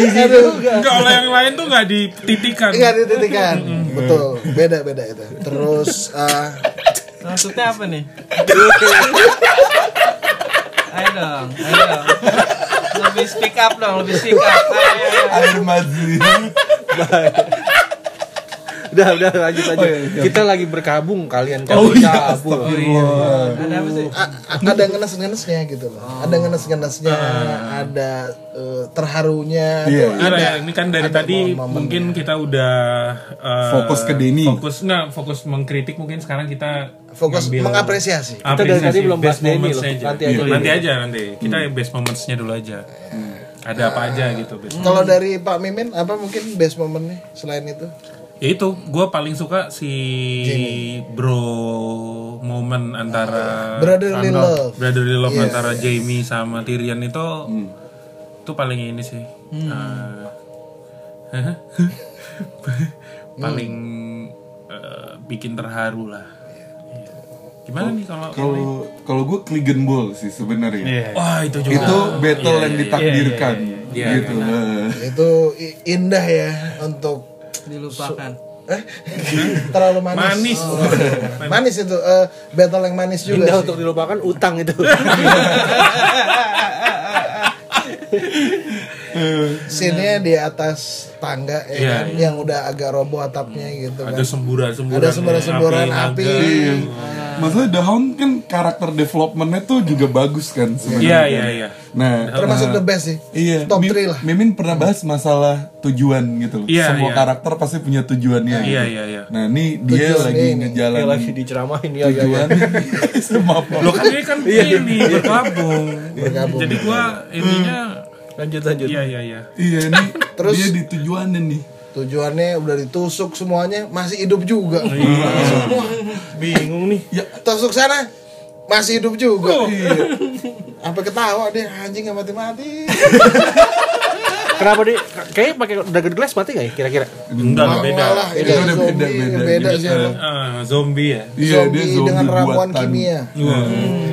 Aduh, Kalau yang lain tuh nggak dititikan. Enggak dititikan. Betul, beda-beda itu. Terus eh, Maksudnya apa nih? ayo dong, ayo dong. Lebih speak up dong, lebih speak up. Ayo, ayo. Air. udah udah lanjut aja. Oh, iya, iya. Kita lagi berkabung kalian kan Oh iya, cabul. astagfirullah. Ada apa sih? a- ada ngenes-ngenesnya gitu loh. Ada ngenes-ngenesnya, ada eh, terharunya, Iya, tuh Iya, ada. ya, ini kan dari ada tadi mungkin kita udah uh, Fokus ke Denny. Fokus nggak fokus mengkritik mungkin sekarang kita fokus ngambil mengapresiasi. Kita dari tadi belum bahas Denny loh. aja. Nanti Iya, aja. nanti aja nanti. Kita best momentsnya dulu aja. Ada apa aja gitu. Kalau dari Pak Mimin apa mungkin best momennya selain itu? Ya itu, gue paling suka si bro moment antara Brotherly ano, love. brotherly love Yes. antara Jamie sama Tyrion itu itu paling ini sih. Ah. paling eh, bikin terharu lah. Iya. Gimana nih kalau Kalau kalau gue Clegane Ball sih sebenarnya. Iya. Wah itu juga. Itu battle yang ditakdirkan iya, gitu. Eh. Itu i- indah ya untuk Dilupakan. eh terlalu manis. Manis. Oh, manis itu eh, battle yang manis juga. Indah sih. untuk dilupakan utang itu. Scene-nya di atas tangga ya Iya, kan, yang udah agak roboh atapnya gitu kan. ada semburan-semburan Ada semburan-semburan api. Iya. Maksudnya The Hound kan karakter developmentnya tuh juga bagus kan sebenarnya. Iya iya iya. Nah, Termasuk nah, the best sih. Iya, Top Mim- 3 lah. Mimin pernah bahas masalah tujuan gitu loh. Iya, Semua iya. karakter pasti punya tujuannya. Iya gitu. iya iya. Nah, ini dia Tujuannya lagi ini. Dia ngejalanin lagi diceramahin ya tujuan apa? Lo kan dia kan ini bergabung. Bergabung. Jadi gua ininya Lanjut lanjut. iya iya iya. Iya nih, Terus- dia di tujuannya nih. Tujuannya udah ditusuk semuanya masih hidup juga. Iya. Semua Bingung nih. ya tusuk sana masih hidup juga. Iya. Apa ketawa dia anjing nggak mati-mati. Kenapa dia kayak pakai dragon glass mati gak ya kira-kira? Enggak lah, beda. Malah Itu udah zombie, beda, beda. beda Gitu. sih emang. Ah, zombie ya. Iya, zombie, dia zombie dengan ramuan buatan. kimia.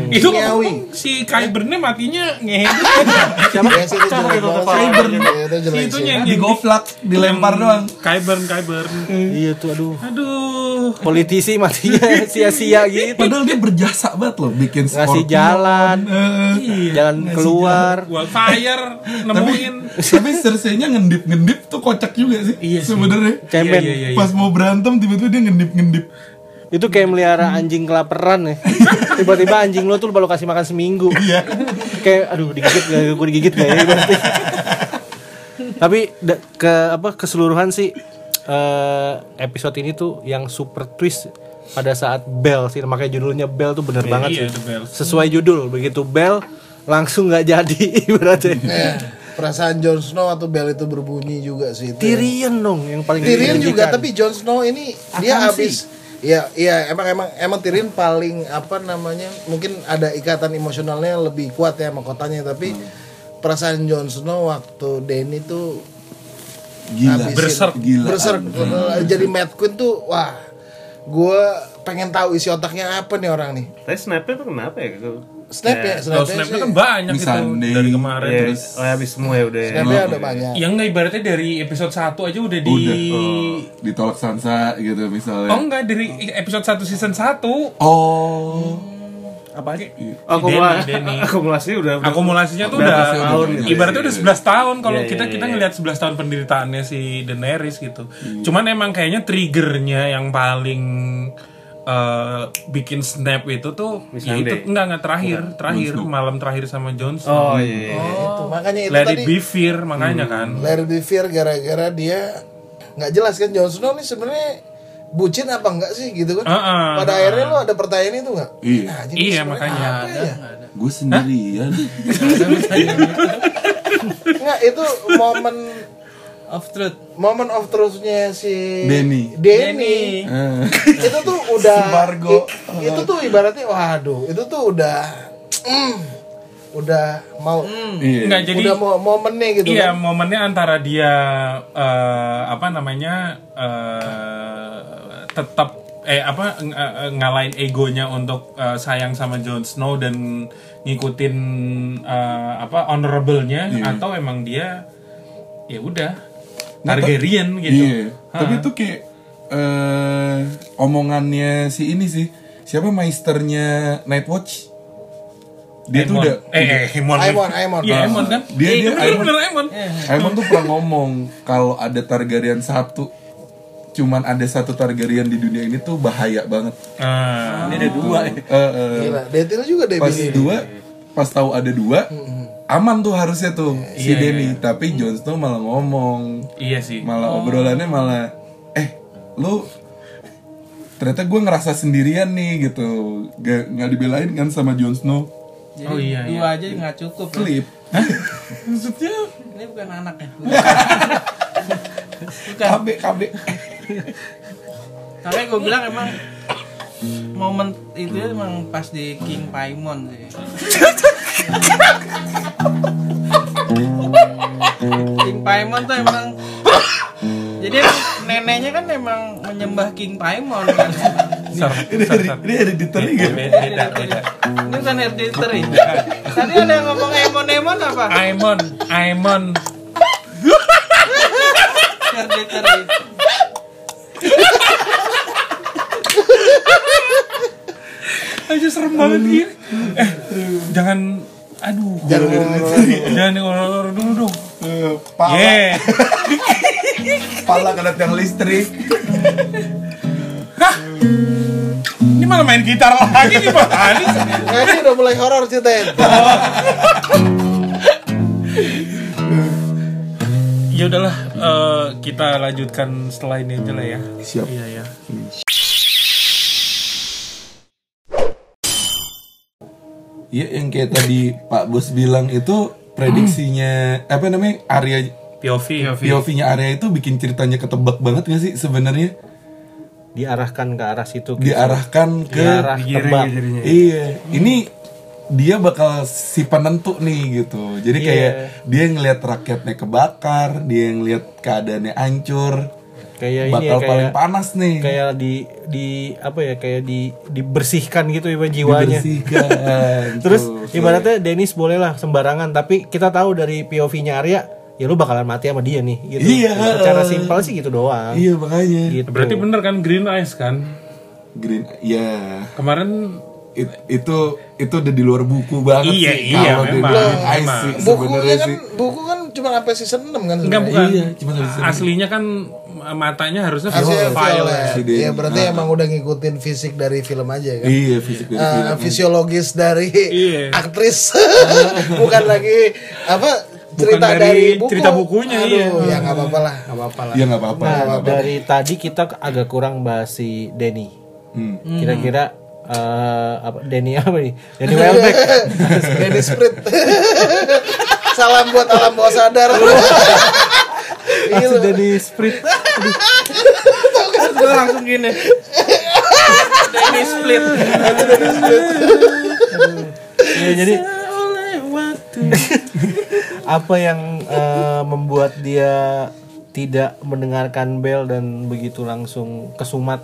Itu Kimiawi. si Kybernnya matinya ngehek. Siapa? Ya sih itu gitu? Ya, itu itunya yang Di goplak, dilempar doang. Kybern Kybern. Iya tuh aduh. Aduh. Politisi matinya sia-sia gitu. Padahal dia berjasa banget loh bikin Ngasih jalan. Eh, Jalan keluar. Wildfire nemuin. tapi Cersei-nya ngendip-ngendip tuh kocak juga sih Iya sih. sebenarnya. Cemen. Iya, iya, iya. Pas mau berantem tiba-tiba dia ngendip-ngendip. Itu kayak melihara anjing kelaparan ya. Tiba-tiba anjing lo tuh baru kasih makan seminggu. Iya. Kayak aduh digigit gak gue digigit gak ya berarti. Tapi ke apa keseluruhan sih eh, episode ini tuh yang super twist pada saat bell sih makanya judulnya bell tuh bener banget iya, sih. The Bell. Sesuai judul begitu bell langsung nggak jadi ibaratnya. Ya, perasaan Jon Snow atau Bell itu berbunyi juga sih itu. Tyrion dong yang paling Tyrion juga tapi Jon Snow ini dia habis Iya, iya emang emang emang Tyrion paling apa namanya mungkin ada ikatan emosionalnya lebih kuat ya sama kotanya tapi perasaan Jon Snow waktu Dany tuh Gila. habisin. Berserk. Gila. Berserk. jadi Mad Queen tuh wah gue pengen tahu isi otaknya apa nih orang nih Tapi snapnya tuh kenapa ya? Snap ya Kalau snapnya snapnya kan banyak Di itu Sunday. dari kemarin Ya, terus. oh, habis semua ya udah. ya. snapnya udah banyak Yang nggak ibaratnya dari episode 1 aja udah di Udah. Ditolak Sansa gitu misalnya. Oh enggak dari episode 1 season 1. Oh. Apa aja? Akumulasi, Denny, Denny. akumulasi udah, udah Akumulasinya tuh Udah tahun gitu. ibaratnya udah 11 tahun kalau Iya, kita iya, kita iya. ngelihat 11 tahun penderitaannya si Daenerys gitu. Cuman emang kayaknya triggernya yang paling eh, bikin snap itu tuh ya itu enggak enggak terakhir, terakhir malam terakhir sama Jon Snow. Oh iya. iya. itu makanya itu Let tadi it be fear makanya kan. Larry Be Fear gara-gara dia nggak jelas kan Jon Snow nih sebenarnya bucin apa enggak sih gitu kan Heeh, pada akhirnya lo ada pertanyaan itu nggak Iya. Nah, jadi Iya, makanya. apa ya? Gue sendirian. Nggak, itu momen Of truth. momen of truth-nya si Denny. Denny. Eh. itu tuh udah Bargo. i- itu tuh ibaratnya waduh itu tuh udah mm, udah mau Iya. Enggak jadi udah mau momennya gitu Iya, kan momennya antara dia eh, apa namanya eh, tetap eh apa ng- eh, ngalahin egonya untuk eh, sayang sama Jon Snow dan ngikutin eh, apa honorable-nya Iya. atau emang dia ya udah Targaryen gitu. Iya. Tapi itu kayak eh omongannya si ini sih. Siapa maisternya Nightwatch? Dia tuh Aemon. udah eh, eh Aemon. Aemon, Aemon. Iya, Aemon kan? Dia- Iya, dia bener, Aemon. bener, Aemon. Aemon tuh pernah ngomong kalau ada Targaryen satu cuman ada satu Targaryen di dunia ini tuh bahaya banget. Ah. Ini ada dua ya. Eh, eh, gila detail juga deh pas dua, pas tahu ada dua, aman tuh harusnya tuh si Iya, Denny. Tapi Jon Snow malah ngomong, Iya sih. malah obrolannya malah, eh lu ternyata gue ngerasa sendirian nih gitu, gak nggak dibelain kan sama Jon Snow. Jadi Oh, iya, dua aja nggak cukup. ya. Flip. Maksudnya Ini bukan anaknya. bukan. KB KB. Makanya gue bilang emang momen itu ya emang pas di King Paimon sih. King Paimon tuh emang jadi emang neneknya kan emang menyembah King Paimon kan. Ini ini hereditary gitu. beda, beda. Ini bukan hereditary. Tadi ada yang ngomong Emon Emon apa? Aemon, Aemon. Hereditary. Aja serem banget ini. Eh, jangan aduh. Jangan jangan ngoror dulu dong. Eh, Pala, Yeah. pala kena tiang listrik. Ini malah main gitar lagi gimana sih? Nah, ini udah mulai horor ceritanya Ya udahlah, eh, kita lanjutkan setelah ini aja lah ya. Siap. Iya ya. Iya yang kayak tadi Pak Bos bilang itu prediksinya apa namanya area POV. POV-nya area itu bikin ceritanya ketebak banget gak sih sebenarnya? diarahkan ke arah situ Diarahkan ke arah tebak Iya, ini dia bakal si penentu nih gitu. Jadi kayak dia ngelihat rakyatnya kebakar, dia ngelihat keadaannya hancur. Kayak ini ya Bakal paling kayak panas nih. kayak di di apa ya kayak di dibersihkan gitu ya jiwanya Dibersihkan. terus Tuh, ibaratnya Dennis boleh lah sembarangan tapi kita tahu dari POV-nya Arya ya lu bakalan mati sama dia nih gitu Iya. secara simpel sih gitu doang Iya makanya. gitu Berarti bener kan Green Eyes kan? Green, ya Kemarin it- itu itu udah di luar buku banget Iya, sih. iya, Kalau memang, memang. sih bukunya kan sih. buku kan cuma sampai season 6 kan enggak sebenarnya. bukan. Iya, cuma dari sini. Aslinya kan matanya harusnya Hasilnya violet. violet. Iya berarti Ah. emang udah ngikutin fisik dari film aja kan. Iya fisik dari Eh, film. fisiologis dari Iya. aktris bukan lagi apa cerita dari dari, buku. cerita bukunya, Aduh, iya. ya nggak apa-apa lah Gak apa-apa lah. Iya nggak apa-apa. Nah, apa-apa. dari tadi kita agak kurang bahas si Denny. Hmm. Kira-kira eh, apa Denny apa nih? Denny Welbeck. Denny Sprit salam buat alam bawah sadar Ah, si Denny Sprit. Gue langsung gini. Denny split. Ya, jadi apa yang eh, membuat dia tidak mendengarkan bel dan begitu langsung kesumat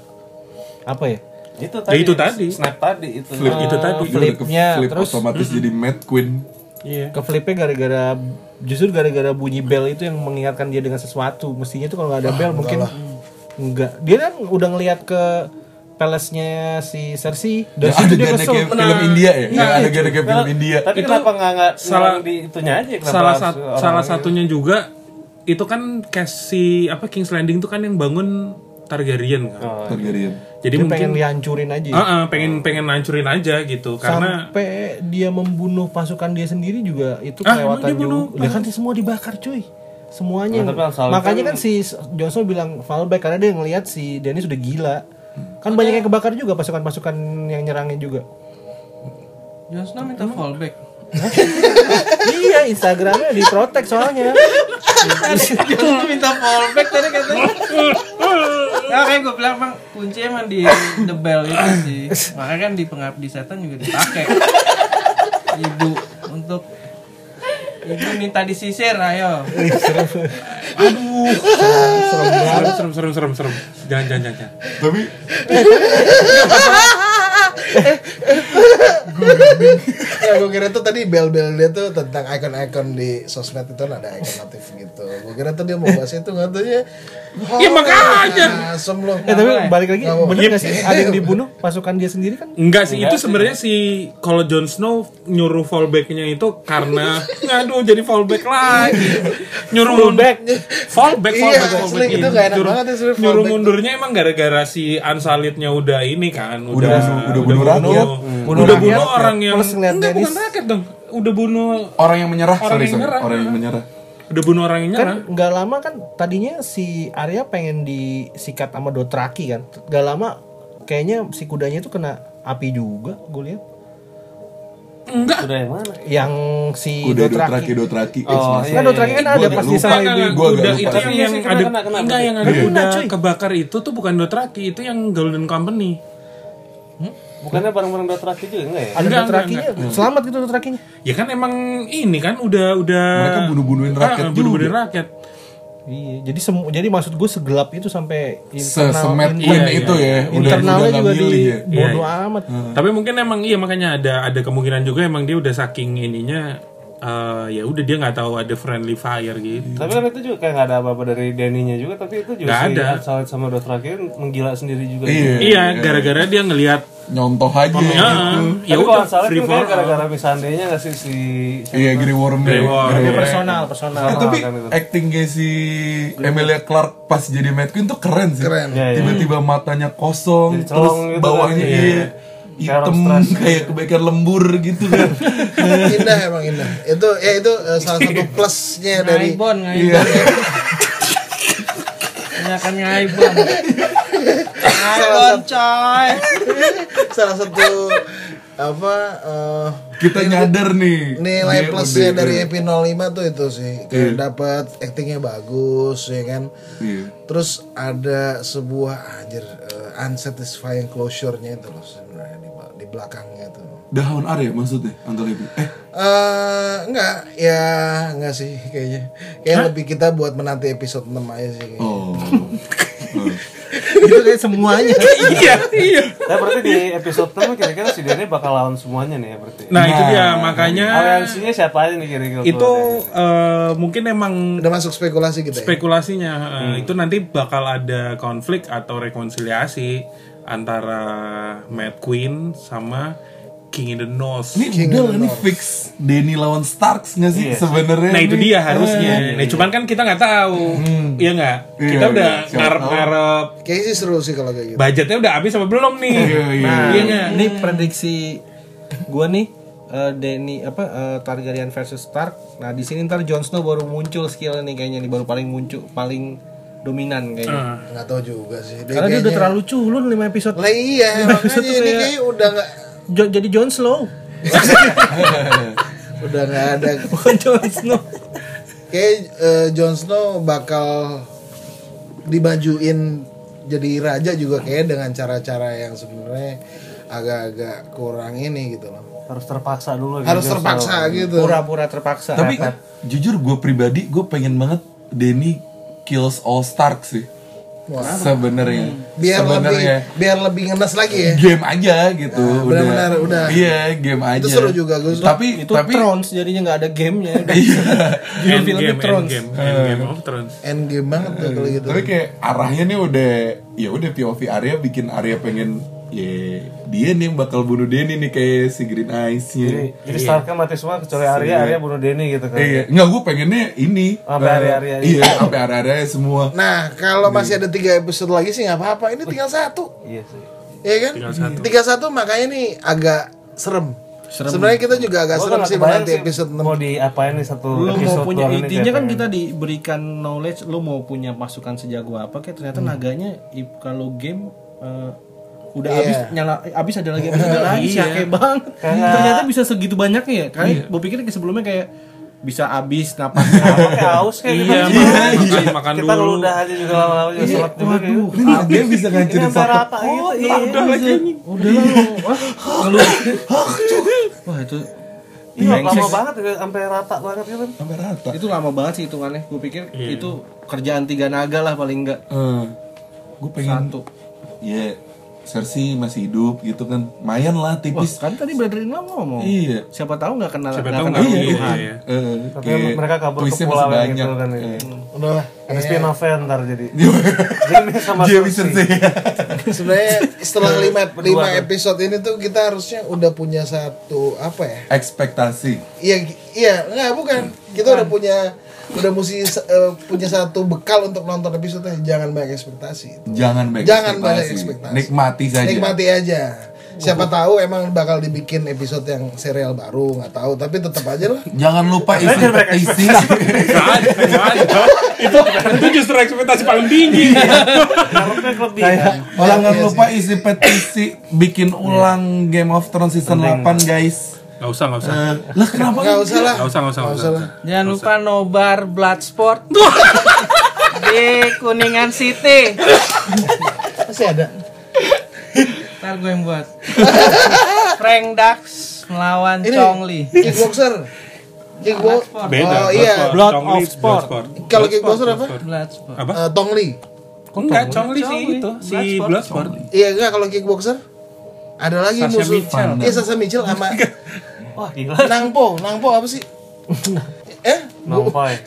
apa ya? Itu Ya, itu tadi. Snap tadi itu. Flip itu tadi. Flipnya, flip terus- otomatis jadi Mad Queen. Iya. Ke flipnya gara-gara justru gara-gara bunyi bel itu yang mengingatkan dia dengan sesuatu. Mestinya tuh kalau nggak ada bel mungkin enggak. Dia kan udah ngelihat ke palace-nya si Cersei dan dia kesel. kayak film India ya? Yang adegannya kayak film India. Tapi Itu kenapa nggak nggak salah- di itunya aja? Kenapa salah orang- salah satunya juga itu kan kasih apa King's Landing itu kan yang bangun Targaryen kan. Oh, Targaryen. Jadi Dia mungkin pengen dihancurin aja. Ah, ah, pengen pengen hancurin aja gitu karena sampai dia membunuh pasukan dia sendiri juga itu Ah, kelewatan bunuh juga. Dia kan semua dibakar cuy. Semuanya. Nah, Makanya kan- kan si Jon Snow bilang fallback karena dia ngelihat si Dany sudah gila. Kan banyak yang kebakar juga pasukan-pasukan yang nyerangin juga. Jon Snow minta fallback. iya, Instagramnya diprotek soalnya. Jon Snow minta fallback tadi katanya. Ya kayak gue bilang bang kunci emang di the bell itu sih. Makanya kan di pengabdi setan juga dipakai. Ibu untuk ibu minta disisir ayo. serem serem serem serem serem. Jangan jangan jangan. jangan. Tapi ya gue kira tuh tadi bel-bel dia tuh tentang icon-icon di sosmed itu ada icon notif gitu gue kira tuh dia mau bahas itu nggak tahu ya Iya, makanya. asem lo Eh tapi balik lagi, Nggak mau. bener gak sih ada yang dibunuh pasukan dia sendiri kan? Enggak sih, itu sebenarnya si kalau Jon Snow nyuruh fallbacknya itu karena ngaduh jadi fallback lagi. Nyuruh Fullback. mundur- Fallback, Iya, fallback, fallback. itu nggak enak Nyuruh- banget ya, Nyuruh fallback mundurnya emang gara-gara si Unsullied-nya udah ini kan, udah Udah udah bunuh rakyat. Hmm. Bunuh Udah rakyat, bunuh orang yang plus enggak bukan rakyat dong. Udah bunuh orang yang menyerah, Orang sorry, yang sorry. menyerah. orang yang menyerah. udah bunuh orang yang nyerah. kan nggak lama kan tadinya si Arya pengen disikat sama Dothraki kan nggak lama kayaknya si kudanya itu kena api juga gue lihat Enggak. Udah yang mana? yang si Udah Dothraki, Dotraki, Dotraki. Eh, Oh, semasa- iya, kan Dothraki kan ada pas di sana Gua lupa. itu yang, iya yang sih, ada kena, kena, enggak yang ada Iya. udah Cuy. kebakar itu tuh bukan Dothraki, itu yang Golden Company. Bukannya bareng-bareng Dothraki juga enggak ya? ada Enggak, Dothrakinya enggak, selamat gitu Dothrakinya Ya kan emang ini kan udah udah Mereka bunuh-bunuhin rakyat Ah, bunuh-bunuhin juga. rakyat. iya jadi semu jadi maksud gue segelap itu sampai internal Sesemet iya, itu iya. ya. Udah internalnya udah juga di ya. bodo Iya, iya. amat Tapi mungkin emang iya makanya ada ada kemungkinan juga emang dia udah saking ininya eh, ya udah dia nggak tahu ada friendly fire gitu. Tapi kan itu juga kayak nggak ada apa-apa dari Daninya juga, tapi itu juga Nggak si ada. Salit sama Dothraki menggila sendiri juga. Iya. Iya, gara-gara dia ngelihat Nyontoh aja. ya, gitu. ya Tapi udah free kan for gara-gara misalnya nggak sih si Iya, Grey Worm. Grey Worm. Tapi personal personal Eh, tapi kan actingnya si Emilia Clarke pas jadi Mad Queen tuh keren sih. Keren. Iya, iya. Tiba-tiba matanya kosong, terus gitu bawahnya kan. iya, Iya. Hitam Kayak kebaikan lembur gitu kan. indah emang indah itu ya itu eh, salah satu plusnya dari Ngaibon, Iya. ngaibon. Banyakan ngaibon. Ngaibon coy. salah satu apa eh, Kita nyadar nih. nilai plusnya udah- dari EP05 tuh itu sih Iya. kayak dapat actingnya bagus ya kan Iya. terus ada sebuah anjir eh, unsatisfying closure-nya itu loh sebenarnya di, di belakangnya tuh Daun Arya maksudnya Uncle Happy. Eh, eh enggak ya enggak sih kayaknya kayak lebih kita buat menanti episode 6 aja sih kayaknya. oh. itu kayak semuanya Iya, iya. Nah, berarti di episode 6 kira-kira si Dani bakal lawan semuanya nih ya berarti. Nah, itu dia makanya Aliansinya siapa aja nih kira-kira? itu eh, mungkin emang udah masuk spekulasi kita ya spekulasinya eh, itu nanti bakal ada konflik atau rekonsiliasi antara Mad Queen sama King in the North. Ini udah lah, ini fix Danny lawan Starks nggak sih sebenarnya? Nah itu dia harusnya. Nah cuman kan kita nggak tahu, iya nggak? Iya, kita udah iya. Siapa ngarep-ngarep kayaknya sih seru sih kalau kayak gitu budgetnya udah habis apa belum nih? Iya, iya. Nah, Iya nggak? ini prediksi gua nih eh, Danny apa eh, Targaryen versus Stark. Nah, di sini ntar Jon Snow baru muncul skill nih kayaknya nih baru paling muncul paling dominan kayaknya. nggak tahu juga sih dia Karena dia udah kayaknya- terlalu culun 5 episode. lah iya episode makanya tuh ini kayak- kayak udah nggak Jo- jadi Jon Snow udah nggak ada bukan Jon Snow. kayak eh, Jon Snow bakal dimajuin jadi raja juga kayak dengan cara-cara yang sebenarnya agak-agak kurang ini gitu loh harus terpaksa dulu gitu. harus terpaksa gitu Pura-pura terpaksa. Tapi jujur gue pribadi gue pengen banget Denny kills all Stark sih. Sebenarnya. biar lebih Sebenarnya. biar lebih ngenes lagi ya game aja gitu Nah, benar-benar udah. iya game aja Itu seru juga, Gus. tapi itu tapi Thrones jadinya nggak ada gamenya. iya End filmnya game, Thrones. end game, end game of Thrones. end game banget tuh kalau gitu tapi kayak arahnya nih udah ya udah POV Arya bikin Arya pengen ya dia nih yang bakal bunuh Denny nih kayak si Green Eyes-nya. Jadi, jadi Starknya mati semua kecuali Arya. Arya bunuh Denny gitu kan. Iya, enggak gue pengennya ini. Sampai eh, Arya-Arya ini. Iya, sampai Arya-Arya semua. Nah kalau masih ada tiga episode lagi sih nggak apa-apa. Ini tinggal satu. Iya sih. Ya kan? Tiga satu. Makanya nih agak serem, sebenarnya kita juga agak serem nggak sih sih episode 6 mau diapain nih satu lu mau episode punya doang ini intinya kan kita diberikan knowledge lu mau punya pasukan sejago apa kayak ternyata naganya i- kalau game eh, udah Iya. habis nyala habis ada lagi habis ada lagi sih kayak banget. Ternyata bisa segitu banyaknya ya kayak gue pikir kayak sebelumnya kayak bisa habis napas pakai aus kayak Iya, gitu. makan, makan kita dulu. udah aja juga lama-lama juga selat juga kayak gitu. Ini dia bisa ini ngancurin satu gitu. Iya. udah lagi udah lu wah lu wah itu iya lama banget sampai rata banget gitu. Sampai rata. itu lama banget sih hitungannya. Gue pikir itu kerjaan tiga naga lah paling enggak Eh, gue pengen satu. Ya Cersei masih hidup gitu kan, mayan lah Wah, tipis. kan tadi Brother in Law ngomong. Iya. siapa tahu nggak kenal Siapa tahu kenal nggak Tuhan. iya, iya. Eh, tapi mereka kabur ke twistnya pulau masih yang gitu kan Eh. ini udah lah ada spin off ntar jadi. Jamie sama Dia bisa sih. sebenarnya setelah lima lima episode ini tuh kita harusnya udah punya satu apa ya? Ekspektasi. iya iya nggak bukan. Kita udah punya udah mesti eh, punya satu bekal untuk nonton episode jangan banyak ekspektasi Jangan banyak Jangan ekspektasi. banyak ekspektasi. Nikmati saja. nikmati aja siapa tahu emang bakal dibikin episode yang serial baru nggak tahu tapi tetap aja lah Jangan lupa isi. Nggak nggak ada. itu, itu justru ekspektasi paling tinggi. Ngarepnya kelebihan Jangan lupa isi petisi bikin ulang Game of Thrones season 8 guys. Gak usah, gak usah. Eh, lah kenapa? nggak usah lah Gak usah, gak usah, gak usah. Jangan lupa nobar Bloodsport di Kuningan City. masih ada Ntar gue yang buat. Frank Dax melawan ini Chong Li. kickboxer kickbox Beda. oh iya Blood Chong of Sport. Bloodsport. kalau kickboxer apa Bloodsport. Apa? Eh, Tong Li Enggak, Chong Li sih itu, si Bloodsport. Iya enggak kalau kickboxer ada lagi Sasha musuh Mitchell. iya Sasha Mitchell sama wah gila Nangpo Nangpo apa sih eh nompai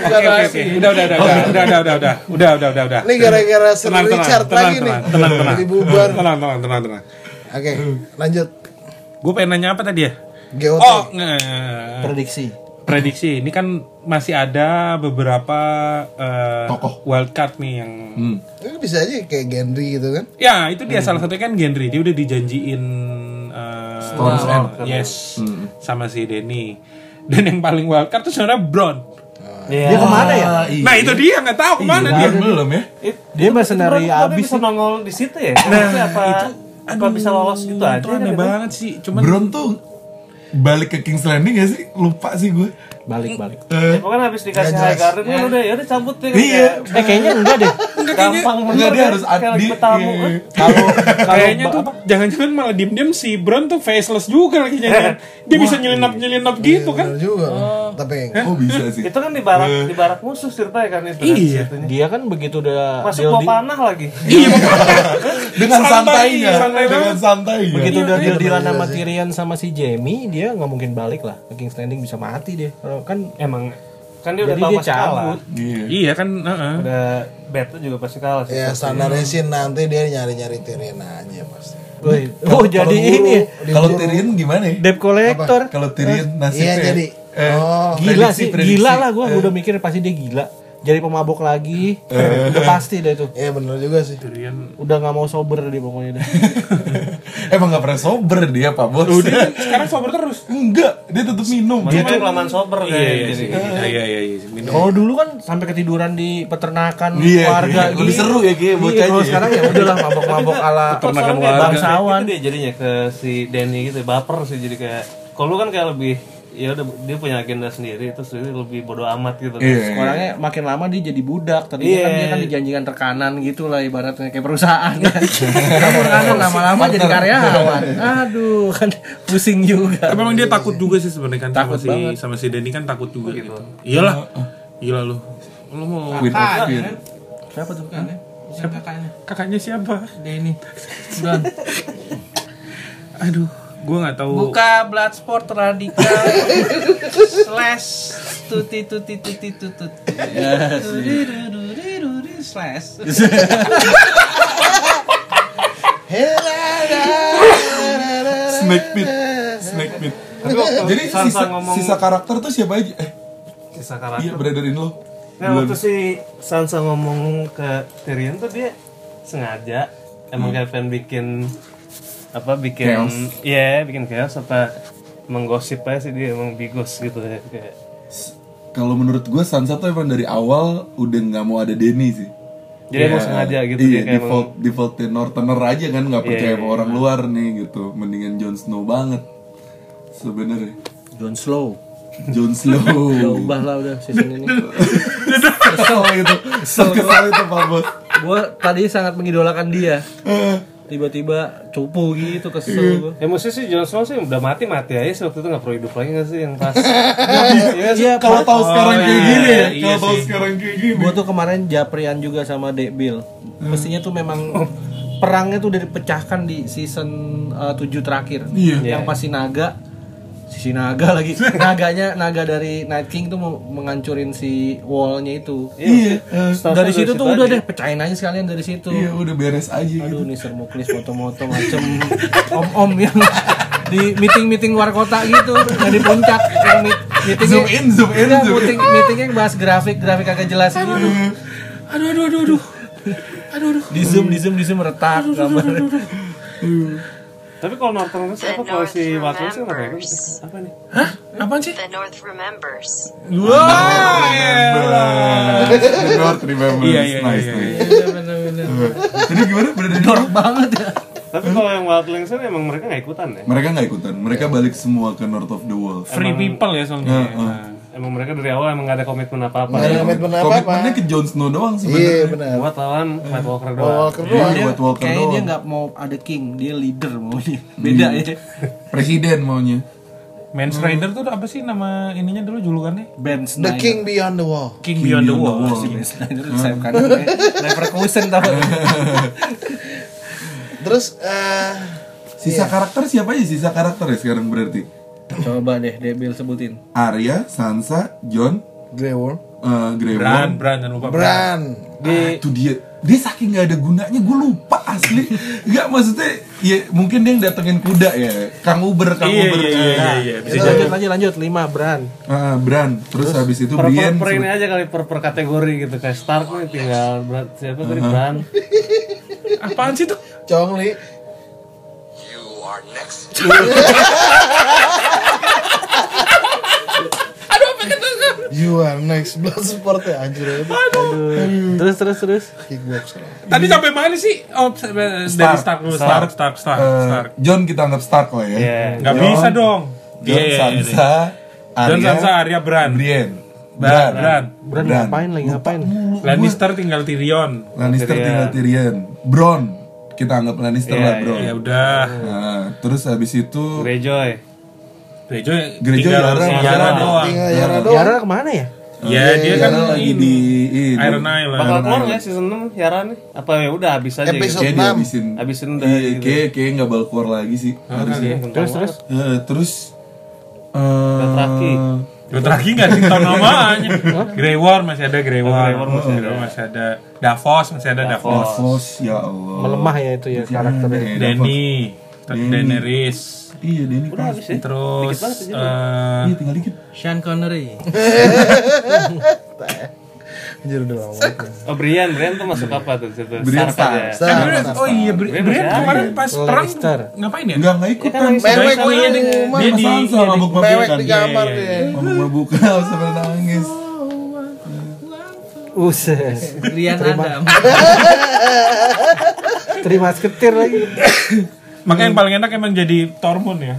Oke, oke, oke. Udah, udah, udah, udah, udah, udah, udah, udah, udah, udah, udah, udah. ini gara-gara Sir Tenang, tenang, Richard tenang, lagi nih tenang, tenang, tenang. Tenang, tenang, tenang, tenang. oke lanjut Gue pengen nanya apa tadi ya? GOT Oh, prediksi prediksi. Ini kan masih ada beberapa eh, Tokoh. wildcard nih yang Hmm. Ini bisa aja kayak Gendry gitu kan Ya, itu dia salah satunya kan Gendry. Dia udah dijanjiin uh, Storm's End. Yes, sama si Denny. Dan yang paling wildcard tuh sebenarnya Brown. dia ke mana ya? Nah, itu dia nggak tahu ke mana dia. belum ya? dia mercenary abis bisa nongol di situ ya nah apa itu apa bisa lolos gitu aja Itu aneh itu? banget sih. Cuman Bron tuh balik ke King's Landing gak sih? Lupa sih gue. balik balik Ya, pokoknya habis dikasih high garden kan udah ya udah cabut deh Iya. eh kayaknya enggak deh gampang Enggak dia kan, harus ad- kayak lagi di- bertamu iya. kan. kalau kayaknya tuh jangan-jangan malah diem-diem si Brown tuh faceless juga lagi nyanyian. Dia bisa nyelinap-nyelinap gitu kan. Bener juga tapi Oh bisa sih. itu kan di barak di barak musuh ceritanya kan itu kan, Iya. situnya. dia kan begitu udah masuk deal panah lagi Iya, Dengan Santai, santainya, santai dengan banget. santainya. begitu udah deal bener dealan sama sih. Tyrion sama si Jamie dia nggak mungkin balik lah ke King's Landing bisa mati dia kalau kan emang kan dia udah tahu dia pasti kalah Iya. Iya kan, heeh. udah bet tuh juga pasti kalah sih ya standarnya sih nanti dia nyari-nyari Tyrion aja pasti Woi, oh jadi ini buru, Kalau. Tyrion gimana ya? debt collector Kalau Tyrion nasibnya iya jadi eh, oh gila prediksi, sih prediksi. gila lah gue udah mikir pasti dia gila jadi pemabok lagi udah pasti deh itu Iya bener juga sih. Tyrion udah nggak mau sober dia pokoknya deh Emang gak pernah sober dia Pak Bos Udah sekarang sober terus. Enggak, dia tetap minum Dia tuh kelamaan sober Iya kayak iya sih. Iya iya iya. iya. Minum. kalau dulu kan sampai ketiduran di peternakan Iya, warga iya. Lebih seru ya, kayak Iya, bocahnya kalau ya. sekarang ya udahlah mabok-mabok ala Peternakan warga. bangsawan Itu dia jadinya ke si Denny gitu baper sih jadi kayak kalau lu kan kayak lebih ya udah dia punya agenda sendiri terus dia lebih bodoh amat gitu kan. Iya Orangnya makin lama dia jadi budak Tadi kan Iya. dia kan dijanjikan rekanan gitu lah ibaratnya kayak perusahaan Kamu rekanan lama-lama jadi karyawan Aduh kan pusing juga Tapi memang dia takut juga sih sebenarnya kan Takut sama si banget. sama si Denny kan takut juga gitu. Iyalah. Gila lu. Lu mau Kakaknya kan? Siapa tuh? Bukan ya? Siapa kakaknya? kakaknya siapa? Denny. Aduh, gua nggak tahu. Buka Bloodsport radikal slash tuti tuti tuti tutut. Duri-duri-duri-duri slash. Snake pit Snake pit Jadi Sansa sisa, ngomong sisa karakter tuh siapa aja? Eh, sisa iya karakter. brother in law Nah, waktu si Sansa ngomong ke Tyrion tuh dia sengaja emang kayak pengen bikin apa bikin Chaos. iya bikin chaos apa menggosip aja sih dia emang bigos gitu ya kayak. Kalau menurut gue Sansa tuh emang dari awal udah nggak mau ada Denny sih. Jadi emang Iya, sengaja gitu iya, dia kayak default defaultnya Northerner aja kan nggak percaya Iya, sama orang luar nih gitu. Mendingan Jon Snow banget sebenarnya. John Slow. Jon Snow Udah ubah lah udah season ini. Kesel gitu. Kesel. Kesel itu Pak Bos. Gue tadi sangat mengidolakan dia Tiba-tiba cupu gitu kesel gue ya mesti sih Jon Snow sih udah mati mati aja sih waktu itu nggak perlu hidup lagi nggak sih yang pas? Iya. Iya kalau tahu sekarang iya, kayak gini ya iya kalau tahu sekarang kayak gini. Gue tuh kemarin japrian juga sama Dek Bill Mestinya tuh memang Perangnya tuh udah dipecahkan di season 7 terakhir. Iya. Yang pasti naga Sisi naga lagi. Naganya Naga dari Night King tuh mau mengancurin si wallnya itu. Iya eh, Dari situ tuh udah deh Pecahin aja sekalian dari situ. Iya udah beres aja gitu. Aduh nih Sermuklis foto-foto macem. Om-om yang di meeting-meeting luar kota gitu Yang di puncak Yang meet- meetingnya zoom in zoom in Enggak, zoom in. meeting, meetingnya bahas grafik, grafik agak jelas gitu. Aduh aduh aduh aduh. Di zoom, di zoom, di zoom retak gambar. Tapi kalau Northern The apa kalau North si Wakil sih apa ya? remembers. apa nih Hah? Apaan sih? The North remembers. Iya. The North remembers Iya, iya, nice iya, nice. iya. Jadi gimana bener Dorok banget ya. tapi kalau yang Wildlings kan emang mereka nggak ikutan ya Mereka nggak ikutan, mereka balik semua ke North of the Wall. Free people ya soalnya. Emang mereka dari awal emang nggak ada komitmen apa apa Nggak ada komitmen apa apa. Komitmennya ke Jon Snow doang Iya sebenarnya. benar. buat lawan White Walker doang Walker doang. Iya, buat Walker Kayaknya dia doang. nggak mau ada king, dia leader maunya. Beda ya. Presiden maunya. Mans Rider tuh apa sih nama ininya dulu julukannya? Ben The Snyder. King Beyond the Wall. King Beyond the Wall. Si Ben Snyder saya kan Leverkusen tau. Terus eh Sisa karakter siapa aja sisa karakter ya sekarang berarti? Coba deh Debil sebutin. Arya, Sansa, Jon, Grey Worm. eh Grey Bran, Worm. Bran jangan lupa Bran. Bran. Ah, itu dia. Dia saking nggak ada gunanya, gue lupa asli. Gak maksudnya, ya mungkin dia yang datengin kuda ya. Kang Uber, Kang Iya Uber. iya iya iya iya. Bisa Lanjut, lanjut, lanjut. Lima, Bran. Ah, Bran. Terus, habis itu per, Brienne. per, per ini aja kali per, per kategori gitu kayak Stark nih tinggal berat siapa tadi Bran Apaan sih tuh? Chong Li. You are next blood sport ya anjir itu. Terus, terus, terus. Kickbox lah. Tadi sampai mana sih? Oh, dari Stark dulu. Stark, Stark, Stark, Eh, Stark. John kita anggap Stark lah ya. Iya. Nggak Jon, bisa dong. John, Iya, iya, iya. Sansa, Arya, John Sansa, Arya, Bran. Brienne. Bran, Bran. Bran ngapain lagi ngapain? Lannister tinggal Tyrion. Lannister Tyrion. tinggal Tyrion. Bron. Kita anggap Lannister Iya, lah, Bron. Ya udah. Nah, terus habis itu Greyjoy Greyjoy Greyjoy tinggal Yara, Yara Yara doang. Tinggal Yara doang. Yara ke mana ya? Ya dia kan Yara lagi ini. di ini. Iron Island. bakal keluar nggak season 6 Yara nih apa ya udah habis aja Episode gitu Kayak enam. dihabisin. Habisin udah Iya, gitu. kayak kayak nggak bakal keluar lagi sih. Harusnya. terus terus Eh, terus eh Dothraki. Dothraki nggak sih tau namanya. Grey Worm masih ada Grey. Grey Worm masih ada. masih ada. Davos masih ada Davos. Davos ya Allah. Melemah ya itu ya karakternya. Davos. Danny, Danny. Daenerys. Iya, Denny udah pas. habis ya Terus Dikit banget aja. eh, Iya, tinggal dikit. Sean Connery. Anjir udah lama banget. Oh Brian, Brian tuh masuk apa tuh? Situ? Brian Stark aja. Star, Brian- Star, oh iya, Bri- Brian Brian kemarin pas perang Lannister. ngapain ya? Enggak enggak ikutan. Mewek Oh iya, di di- rumah. dia di- Sama iya, di- mabuk Mewek di Iya, kamar iya, dia. mabuk sampai nangis. Uset. Rian Adam. Terima seketir lagi. Makanya yang paling enak emang jadi Tormund ya.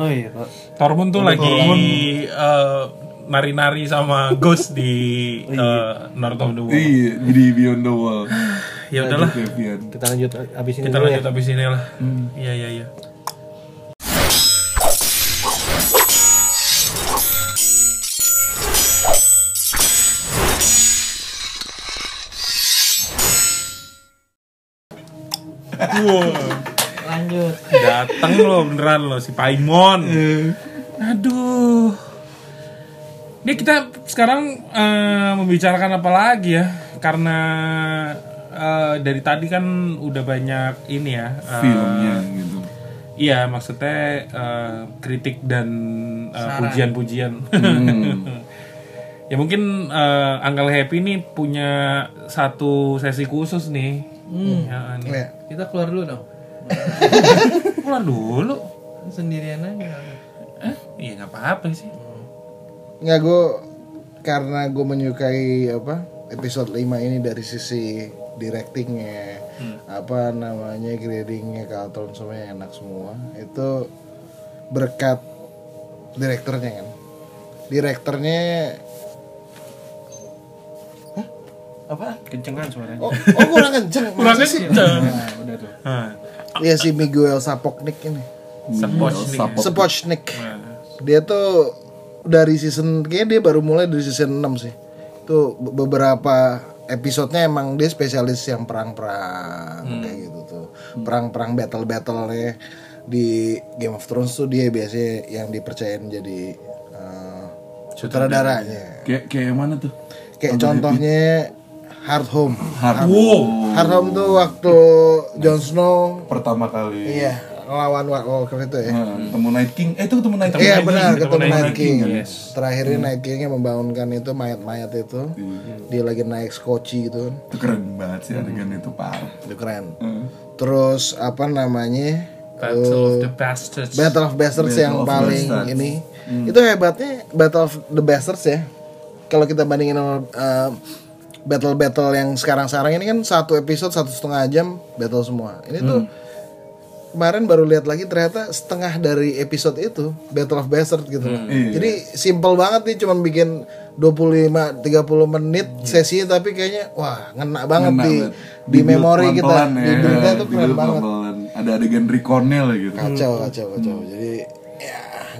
Oh iya, Pak. Tormund tuh lagi eh, nari-nari sama Ghost di eh, North of the World. Iya, di Beyond the Wall. Ya udahlah. Kita lanjut abis ini kita lanjut ya. habis ini lah. Iya iya iya. Lanjut. Dateng lo beneran lo si Paimon. Aduh. Ini kita sekarang eh, membicarakan apa lagi ya? Karena eh, dari tadi kan udah banyak ini ya. eh, Filmnya gitu. Iya, maksudnya eh, kritik dan pujian-pujian. ya mungkin eh, Uncle Happy ini punya satu sesi khusus nih. Ya, nih. Iya. Kita keluar dulu dong. Keluar dulu. Sendirian aja. Eh, iya nggak apa-apa sih. Nggak gue karena gue menyukai apa episode 5 ini dari sisi directingnya apa namanya gradingnya Carlton semuanya enak semua itu berkat direkturnya kan direkturnya apa? Kencengan suaranya. oh, oh kurang kenceng. Kurang kenceng. Nah, udah tuh. Nah, Iya si Miguel Sapoknik ini. Sepochnik. Sapok. Sepochnik Nah, dia tuh dari season kayaknya dia baru mulai dari season 6 sih. Itu be- beberapa episodenya emang dia spesialis yang perang-perang kayak gitu tuh. Perang-perang battle-battle nya di Game of Thrones tuh dia biasanya yang dipercayain jadi uh, sutradaranya. Kayak kayak yang mana tuh? kayak contohnya Hard Home Hard Hard Home tuh waktu Jon Snow pertama kali. iya ngelawan White Walker itu ya Nah, ketemu Night King. Eh itu ketemu Night King. Iya benar ketemu ketemu Night Night King. King, yes. Terakhirnya Night Kingnya membangunkan itu mayat-mayat itu. Dia lagi naik skoci gitu kan. Itu keren banget sih adegan itu parah. Itu keren. Terus apa namanya? Battle Eh, of the Bastards. Battle of Bastards Battle yang of paling Bastards. ini. Itu hebatnya Battle of the Bastards ya. Kalau kita bandingin sama eh, battle-battle yang sekarang-sekarang ini kan satu episode satu setengah jam battle semua. Ini tuh kemarin baru lihat lagi ternyata setengah dari episode itu Battle of Bastards gitu. Iya. Jadi simple banget nih cuman bikin 25 30 menit sesi tapi kayaknya wah ngena banget Ngena di banget. di Dibuild memori kita. pelan-pelan Di berita tuh keren banget. Ada adegan reconnya lah gitu. Kacau kacau kacau. Jadi ya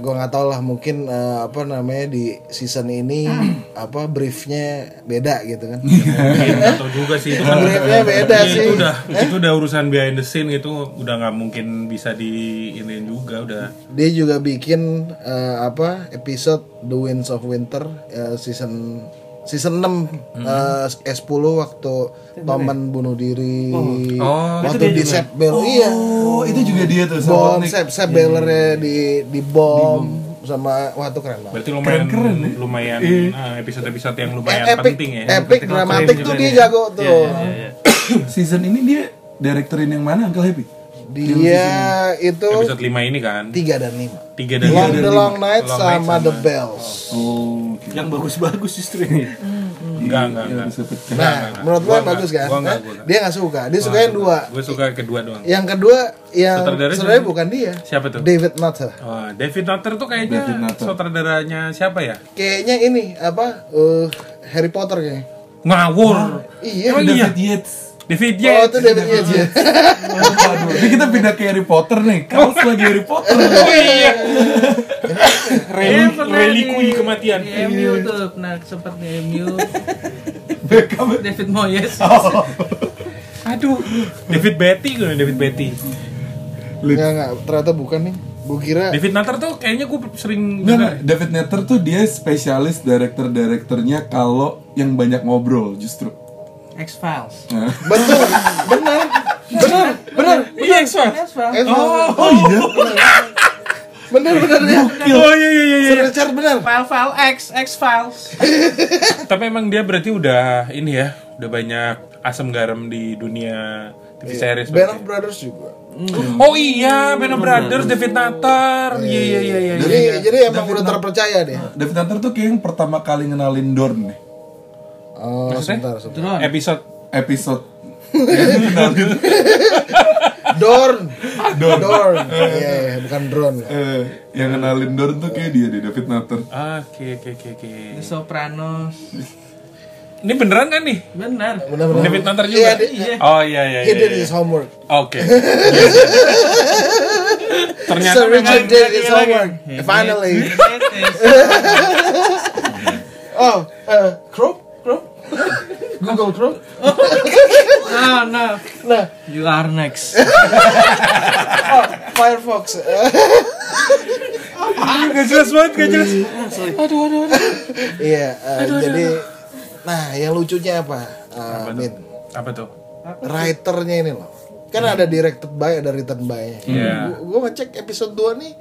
gue nggak tahu lah mungkin eh, apa namanya di season ini apa briefnya beda gitu kan. Nggak tahu juga sih itu kan briefnya beda sih. itu udah itu udah urusan behind the scene itu udah nggak mungkin bisa di ini juga udah Dia juga bikin eh, apa episode The Winds of Winter eh, season season 6 eh, S10 waktu Tommen bunuh diri. Oh, waktu di Seth Bell iya. Oh, itu juga dia tuh Bom sama Nick. Seth Seth Bellernya di di bom sama wah itu keren banget. berarti lumayan Keren-keren ya. lumayan ah, episode-episode yang lumayan Eh, epic, penting ya epic dramatik tuh dia jago tuh. Season ini dia direktorin yang mana Uncle Happy? Dia itu episode 5 ini kan tiga dan lima. tiga dan Long lima. the Long Night Long sama, Night sama- The Bells. Oh, oke. Yang bagus-bagus justru ini. enggak enggak Ya, enggak bisa pecah. Nah, menurut Gua bagus enggak, kan? gua enggak, gua enggak. Dia nggak suka. Dia suka yang dua. gue suka kedua doang Yang kedua yang sebenarnya bukan dia. siapa tuh David Nutter. Oh, David Nutter tuh kayaknya David sutradaranya siapa ya? Kayaknya ini apa? eh, Harry Potter kayaknya. Ngawur. Iya. Emang iya? David Yates. Oh, Yates. itu David Yates ya. Waduh, ini kita pindah ke Harry Potter nih. Kaos lagi Harry Potter. Oh iya. Iya, Reli- relikui kematian. Di MU tuh pernah sempet di MU. David Moyes. Aduh. David Betty gue David Betty. Enggak enggak, ternyata bukan nih. Gue kira David Nutter tuh kayaknya gue sering nggak. David Nutter tuh dia spesialis director-directornya kalau yang banyak ngobrol justru. X Files. betul. benar. Benar, benar. Iya, X-Files. X Files. Eh, Oh iya. bener bener ya Oh iya iya iya. iya. Sir Richard bener File-file X, X files. Tapi emang dia berarti udah ini ya, udah banyak asam garam di dunia TV series. Band of. Brothers juga Oh iya, Band of Brothers, David Nutter. Iya iya iya iya. jadi jadi emang udah terpercaya deh David Hunter tuh kayak yang pertama kali ngenalin Dorn nih oh sebentar sebentar. Episode. Episode. Dorn. Dorn. Iya iya, bukan drone. Eh, yang ngenalin Dorn tuh kayak dia deh David Nutter. Ah, Oke oke oke oke. The Sopranos. Ini beneran kan nih? Benar. bener. Bener David Nutter juga. Iya, dia- Oh iya iya he iya. did iya. his homework. Oke. Ternyata Sir Richard memang did his homework. finally. Oh uh, Chrome Google Chrome No, no. nah You are next. oh Firefox Gak jelas banget, gak jelas. Iya, eh, jadi nah yang lucunya apa? Eh, Min, Apa tuh? writernya ini loh. Kan ada directed by, ada written by. Iya. Gue ngecek episode 2 nih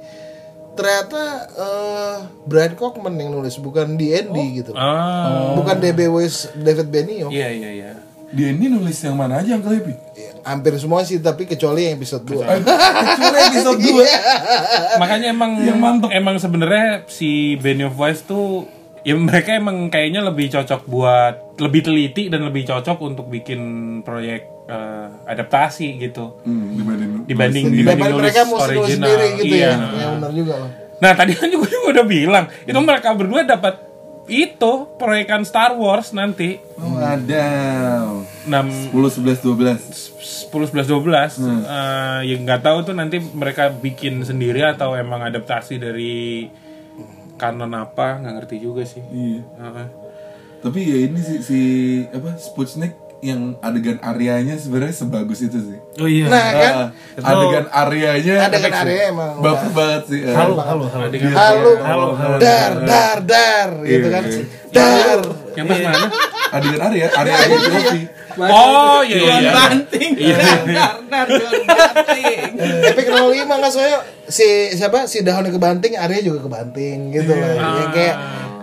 ternyata eh, Brian Cockman yang nulis bukan D&D gitu. Ah. Bukan DB Weiss David Benioff. Iya iya iya. dia ini nulis yang mana aja Uncle Happy Iya, Hampir semua sih tapi kecuali yang episode 2. kecuali episode 2 Makanya emang emang sebenarnya si Benioff Weiss tuh ya mereka emang kayaknya lebih cocok buat lebih teliti dan lebih cocok untuk bikin proyek eh, adaptasi gitu. Hmm, dibanding dibanding nulis dibanding Dibanding nulis mereka nulis original. sendiri gitu Iya. ya. Ya benar juga loh. Nah tadi kan juga, juga udah bilang itu mereka berdua dapat itu proyekan Star Wars nanti. Oh, ada. 6 10 11 12 10 11 12 Eh, ya nggak tahu tuh nanti mereka bikin sendiri atau emang adaptasi dari kanon apa nggak ngerti juga sih. Iya. Heeh. tapi ya ini si, si apa Sputnik yang adegan Aryanya sebenarnya sebagus itu sih. Oh iya. Nah, kan? Ah, adegan Aryanya Adegan Arya emang. Baper banget sih ah. halo halo halo. Dar dar dar gitu kan. Iya. dar. Yang pas mana? Adegan Arya Arya aja kopi oh iya iya iya. Banting. Dar, dar, John Banting. Epic 05 nggak soalnya si siapa? Si daunnya kebanting Arya juga kebanting gitu loh. Yang kayak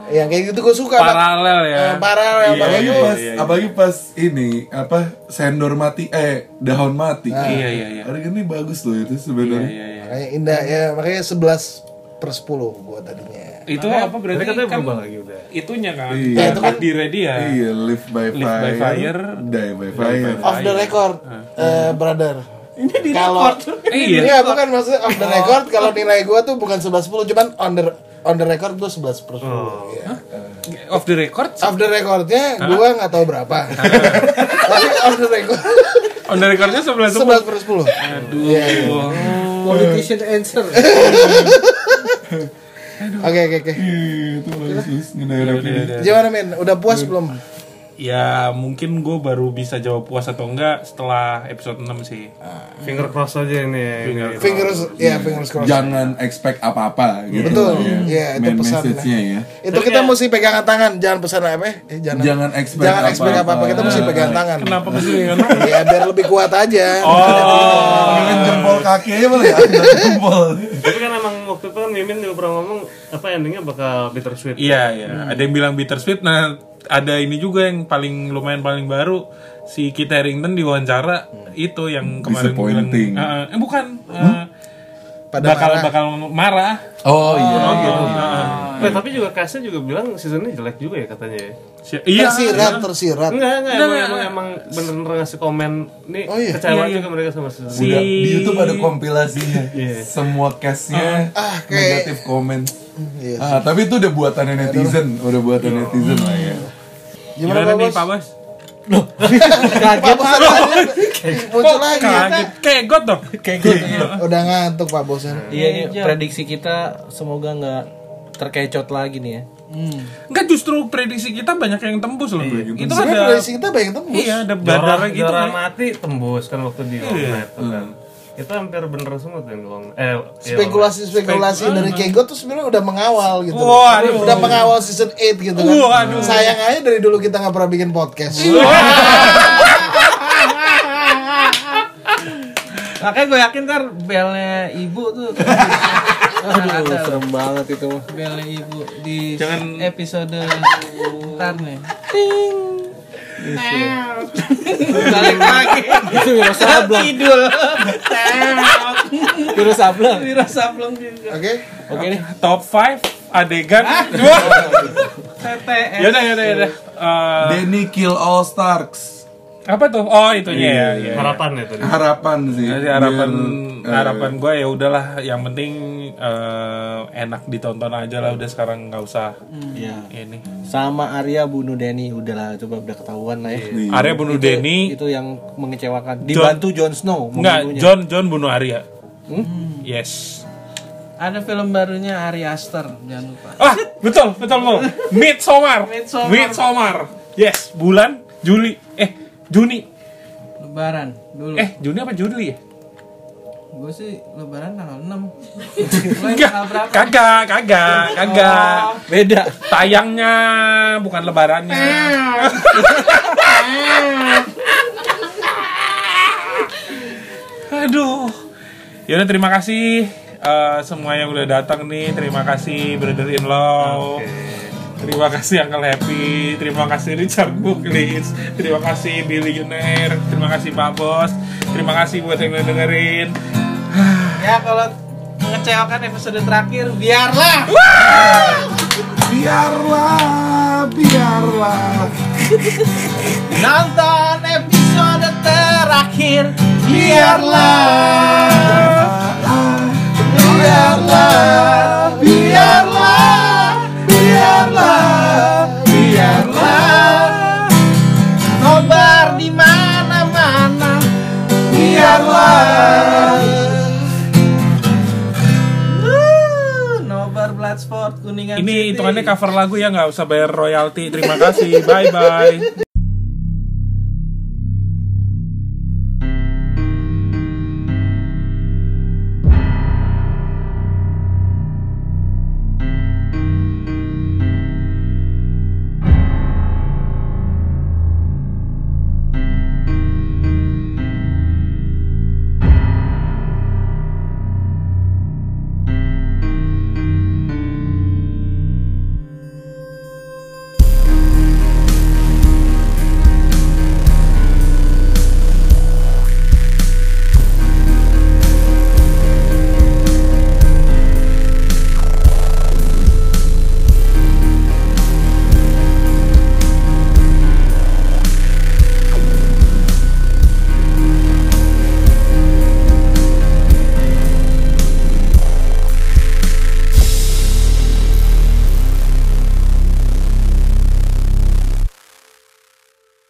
yang kayak gitu gue suka Pak. paralel ya. Eh, paralel. Iya, makanya apalagi gue pas apalagi pas ini apa sendor mati eh daun mati. Iya iya iya. Adegannya bagus loh itu sebenarnya. Iya iya makanya indah ya makanya 11 per 10 gue tadinya. Itu apa berarti katanya kan berubah lagi udah. itunya kan Iya. itu kan- takdirnya dia iya live by Live fire, by fire, die by fire. off the record eh, brother. Ini di kalau eh, iya Iya. bukan maksudnya off the record kalau nilai gue tuh bukan 11 10 cuman on the on the record gue 11 per 10 iya. off the record? Off the recordnya gue nggak tahu berapa. Tapi off the record. On the recordnya sebelah 11 per 10 aduh. Iya, iya. Politician answer. Oke oke oke. Itu bagus ngedaerah Gimana men? Udah puas belum? Ya mungkin gue baru bisa jawab puas atau enggak setelah episode 6 sih Finger cross aja ini ya. Finger Ini. Fingers ya fingers crossed jangan expect apa-apa gitu Betul. ya. Iya, itu Main pesannya. message-nya ya Itu kita mesti pegangan tangan, jangan pesan apa ya? Eh, jangan Jangan expect jangan expect apa-apa. apa-apa, kita mesti pegangan tangan. kenapa mesti kan Ya biar lebih kuat aja. oh Dengan jempol kaki aja boleh ya jempol Tapi kan emang waktu itu kan Mimin juga pernah ngomong apa endingnya bakal bittersweet. Iya, iya. Ada yang bilang bittersweet. Nah, ada ini juga yang paling lumayan paling baru si Kit Harington diwawancara itu yang kemarin bilang Disappointing. eh, eh, bukan eh, Pada bakal marah. bakal marah. oh iya Eh, tapi juga kasnya juga bilang seasonnya jelek juga ya katanya ya. Si- Iya. Tersirat, tersirat. Enggak, enggak, emang, Enggak, emang, emang bener-bener ngasih komen nih Oh iya. kecewa Iya, iya. juga mereka sama season. Si- Udah, di YouTube ada kompilasinya semua castnya Ah, kayak- negatif komen Iya. ah tapi itu udah buatannya netizen udah buatan netizen lah ya Gimana, Gimana, Pak nih Bos? Pak Bos? Pak Bos ada muncul lagi. Kaget, kegot dong. Udah ngantuk Pak Bos. ya. Iya, ini prediksi kita semoga nggak terkecot lagi nih ya. Enggak justru prediksi kita banyak yang tembus loh. Itu Sebenarnya ada prediksi kita banyak tembus. Iya, ada bandara gitu. kan. mati tembus kan waktu di kan. Itu hampir bener semua tuh yang di Long Eh, iya, Spekulasi-spekulasi dari Kego tuh sebenarnya udah mengawal gitu. Waduh. Udah mengawal season 8 gitu kan. Waduh. Sayang aja dari dulu kita nggak pernah bikin podcast. Makanya gue yakin ntar belnya ibu tuh. Aduh, serem banget itu belnya ibu di Jangan- episode ntar nih. Balik lagi. Itu Wiro Sableng. Kidul. Wiro Sableng. Wiro Sableng juga. Oke. Oke nih. Top 5 adegan. TTS. Yaudah, yaudah, yaudah. Danny Kill All Starks. Apa tuh? Oh, itunya ya. ya. Harapan ya tadi. Harapan sih. Jadi harapan Biar, eh, harapan gue ya udahlah yang penting eh, enak ditonton aja lah udah sekarang nggak usah Iya. ini. Sama Arya bunuh Denny udahlah coba udah ketahuan lah ya. Arya bunuh Denny, Itu yang mengecewakan. Dibantu Jon Snow enggak membunuhnya. John John bunuh Arya. Hmm? Yes. Ada film barunya Ari Aster, jangan lupa. Ah, betul, betul, betul. Midsommar. Midsommar. Midsommar. Yes, bulan Juli. Eh, Juni. Lebaran dulu. Eh, Juni apa Juli ya? Gue sih lebaran tanggal 6. Lo yang tanggal berapa? Kagak, kagak, kagak. Beda. Tayangnya bukan lebarannya. Aduh. Yaudah terima kasih eh, semua yang udah datang nih. Terima kasih Brother in Law. Terima kasih Uncle Happy, terima kasih Richard Buklis, terima kasih Billionaire, terima kasih Pak Bos, terima kasih buat yang udah dengerin. Ya kalau mengecewakan episode terakhir biarlah. Biarlah, biarlah. Nonton episode terakhir biarlah. Biarlah, kuningan Ini hitungannya cover lagu ya nggak usah bayar royalti. Terima kasih, bye bye.